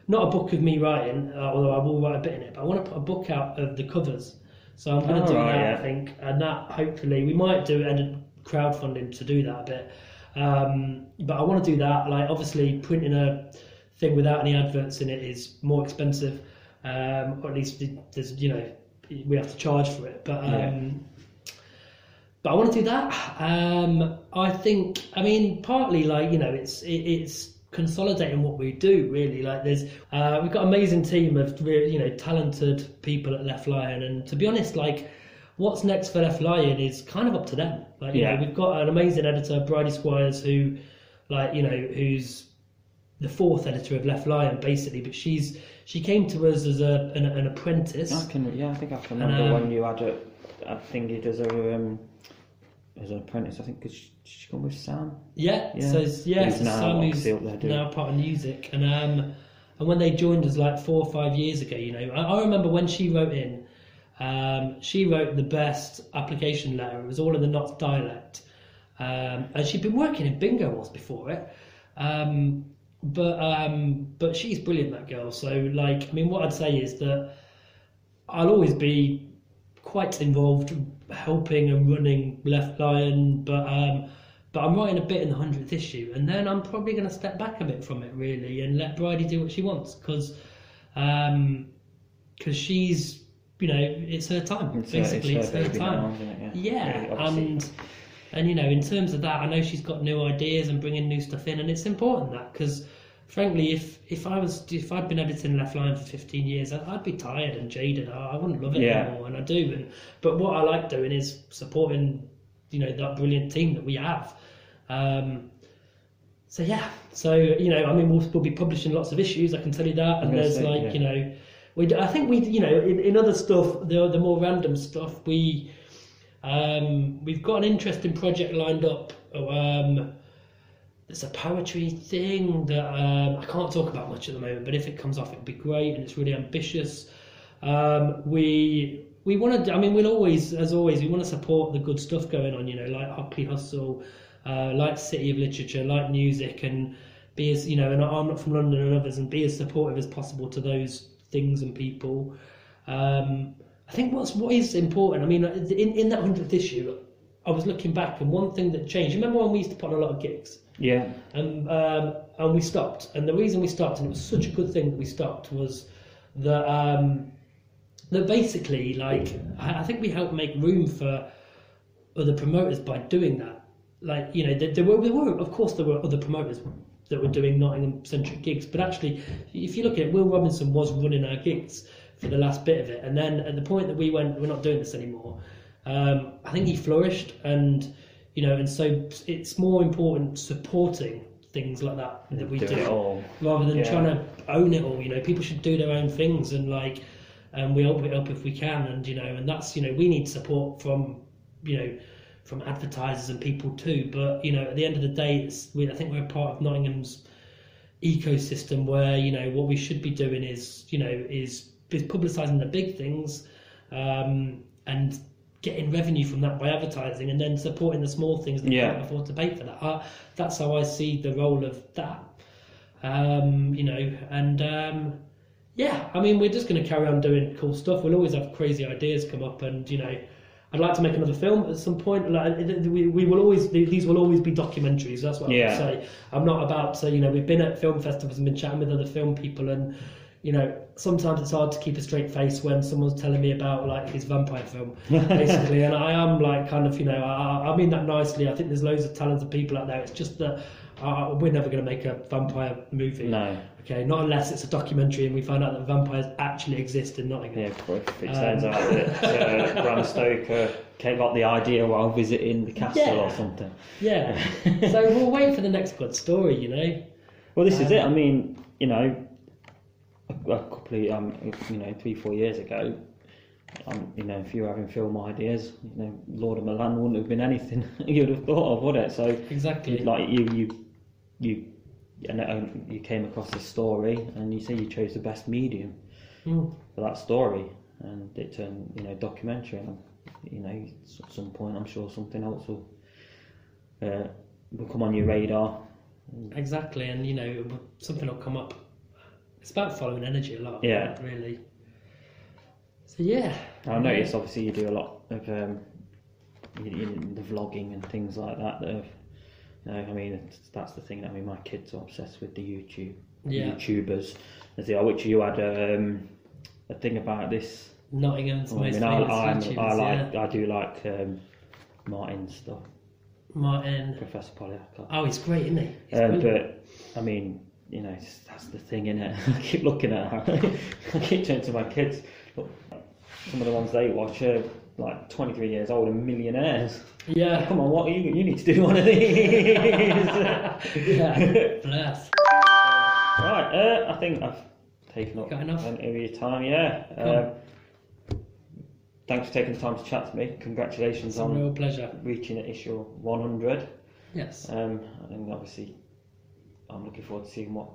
not a book of me writing, uh, although I will write a bit in it. But I want to put a book out of the covers. So I'm going to Oh, do right, that, yeah. I think, and that hopefully we might do and crowdfunding to do that a bit. Um, but I want to do that. Like obviously, printing a thing without any adverts in it is more expensive, um, or at least there's you know we have to charge for it. But um, Yeah. But I want to do that. Um, I think, I mean, partly like you know, it's it, it's consolidating what we do really. Like there's uh, we've got an amazing team of re- you know talented people at Left Lion, and to be honest, like what's next for Left Lion is kind of up to them. Like you Yeah. know, we've got an amazing editor, Bridie Squires, who like you know who's the fourth editor of Left Lion basically, but she's she came to us as a an, an apprentice. I can, yeah, I think I can remember um, when you had a, a thingy as a um, as an apprentice. I think because she, she gone with Sam. Yeah, Yeah. so yeah, so now Sam who's up there doing- now part of music, and um, and when they joined us like four or five years ago, you know, I, I remember when she wrote in, um, she wrote the best application letter. It was all in the Notts dialect, um, and she'd been working in bingo halls before it. Um, but um, but she's brilliant, that girl. So like, I mean, what I'd say is that I'll always be quite involved helping and running Left Lion, but um, but I'm writing a bit in the hundredth issue, and then I'm probably going to step back a bit from it really and let Bridie do what she wants because because she's you know it's her time It's, basically it's it's her her time now, it? yeah, Really, obviously. and and you know, in terms of that, I know she's got new ideas and bringing new stuff in, and it's important that because, frankly, if if I was if I'd been editing Left Lion for fifteen years, I- I'd be tired and jaded. I, I wouldn't love it Yeah. anymore, and I do. And but what I like doing is supporting, you know, that brilliant team that we have. Um, so yeah, so you know, I mean, we'll, we'll be publishing lots of issues. I can tell you that, and there's say, like yeah. you know, we I think we you know in, in other stuff the the more random stuff we um, we've got an interesting project lined up. Um, there's a poetry thing that um, I can't talk about much at the moment, but if it comes off, it'll be great and it's really ambitious. Um, we we want to. I mean, we'll always, as always, we want to support the good stuff going on. You know, like Hockley Hustle, uh, like City of Literature, like music, and be as you know, and I'm not from London and others, and be as supportive as possible to those things and people. Um, I think what's what is important. I mean, in in that hundredth issue, I was looking back, and one thing that changed. Remember when we used to put on a lot of gigs? Yeah, and um, and we stopped. And the reason we stopped, and it was such a good thing that we stopped, was that um, that basically, like, I, think we helped make room for other promoters by doing that. Like, you know, there, there were there were of course there were other promoters that were doing Nottingham centric gigs, but actually, if you look at it, Will Robinson was running our gigs for the last bit of it, and then at the point that we went, we're not doing this anymore. Um, I think he flourished, and you know, and so it's more important supporting things like that that we do do, all. rather than Yeah. trying to own it all. You know, people should do their own things, and like, and we help it up if we can, and you know, and that's you know, we need support from you know from advertisers and people too. But you know, at the end of the day, it's we, I think we're part of Nottingham's ecosystem where you know what we should be doing is you know is is publicising the big things um, and getting revenue from that by advertising and then supporting the small things that Yeah. can't afford to pay for that. Uh, that's how I see the role of that. Um, you know, and um, yeah, I mean, we're just going to carry on doing cool stuff. We'll always have crazy ideas come up, and you know, I'd like to make another film at some point. Like we, we will always these will always be documentaries. That's what I would say. I'm not about to you know we've been at film festivals and been chatting with other film people and. You know, sometimes it's hard to keep a straight face when someone's telling me about like his vampire film, basically. and I am like, kind of, you know, I, I mean that nicely. I think there's loads of talented people out there. It's just that uh, we're never going to make a vampire movie. No. Okay, not unless it's a documentary and we find out that vampires actually exist in Nottingham. Yeah, but if it Um, turns out that uh, Bram Stoker came- got the idea while visiting the castle Yeah. or something. Yeah. so we'll wait for the next good story, you know. Well, this is Um, it. I mean, you know, a, couple of, um, you know, three, four years ago, um, you know, if you were having film ideas, you know, Lord of Milan wouldn't have been anything you'd have thought of, would it? So Exactly. like you you you and um, you came across this story and you say you chose the best medium Mm. for that story and it turned you know documentary and you know at some point I'm sure something else will uh, will come on your radar Exactly, and you know something will come up. It's about following energy a lot. Yeah. Really. So yeah. I noticed obviously you do a lot of um, you, you, the vlogging and things like that that have you know, I mean it's, that's the thing I mean my kids are obsessed with the YouTube Yeah. YouTubers as they are which you had um, a thing about this Nottingham's Well, I mean, I, YouTubers. I like, yeah. I do like um, Martin's stuff, Martin. Professor Poliakoff. Oh, he's great, isn't he? He's Um, but I mean, you know, that's the thing, in it. I keep looking at her. I keep turning to my kids. Look, some of the ones they watch are like 23 years old and millionaires. yeah. Come on, what are you you need to do one of these. yeah. Bless. right, uh, I think I've taken up Got enough? plenty of your time. Yeah. Um, thanks for taking the time to chat to me. Congratulations It's on real pleasure. reaching issue 100. Yes. Um, and obviously, I'm looking forward to seeing what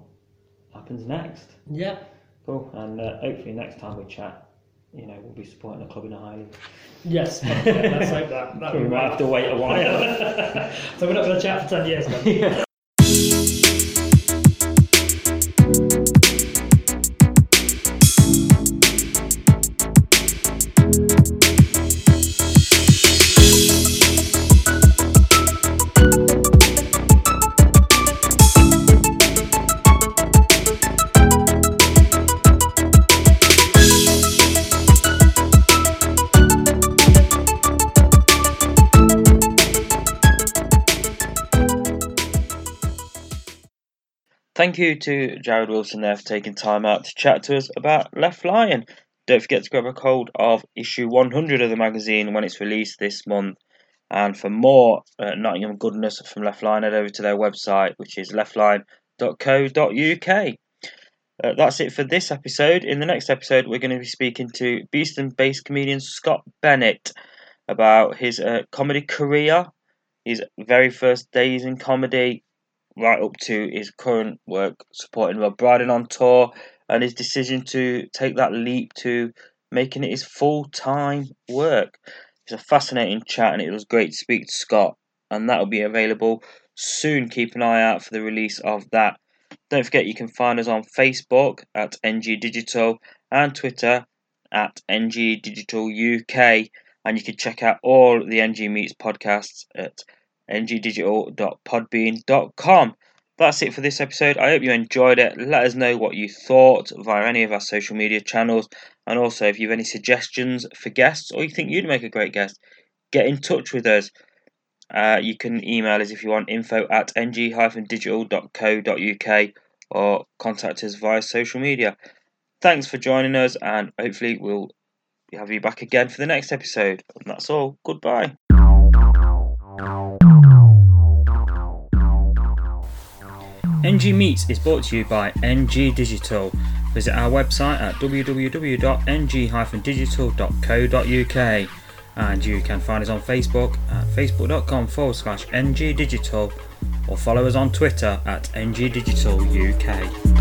happens next. Yeah. Cool. And uh, hopefully, next time we chat, you know, we'll be supporting the club in Highland. Yes. Yeah, let's hope that. That'd we might have to wait a while. so we're not going to chat for ten years. Then. Thank you to Jared Wilson there for taking time out to chat to us about Left Lion. Don't forget to grab a hold of issue 100 of the magazine when it's released this month. And for more uh, Nottingham goodness from Left Lion, head over to their website, which is leftlion.co.uk. Uh, that's it for this episode. In the next episode, we're going to be speaking to Beeston based comedian Scott Bennett about his uh, comedy career, his very first days in comedy, right up to his current work supporting Rob Brydon on tour and his decision to take that leap to making it his full time work. It's a fascinating chat and it was great to speak to Scott, and that'll be available soon. Keep an eye out for the release of that. Don't forget you can find us on Facebook at NG Digital and Twitter at NG Digital UK, and you can check out all the NG Meets podcasts at ngdigital.podbean.com. That's it for this episode. I hope you enjoyed it. Let us know what you thought via any of our social media channels. And also, if you have any suggestions for guests or you think you'd make a great guest, get in touch with us. Uh, you can email us if you want info at ng-digital.co.uk or contact us via social media. Thanks for joining us, and hopefully, we'll have you back again for the next episode. And that's all. Goodbye. NG Meets is brought to you by NG Digital. Visit our website at www.ng-digital.co.uk and you can find us on Facebook at facebook.com forward slash NG Digital or follow us on Twitter at NG Digital UK.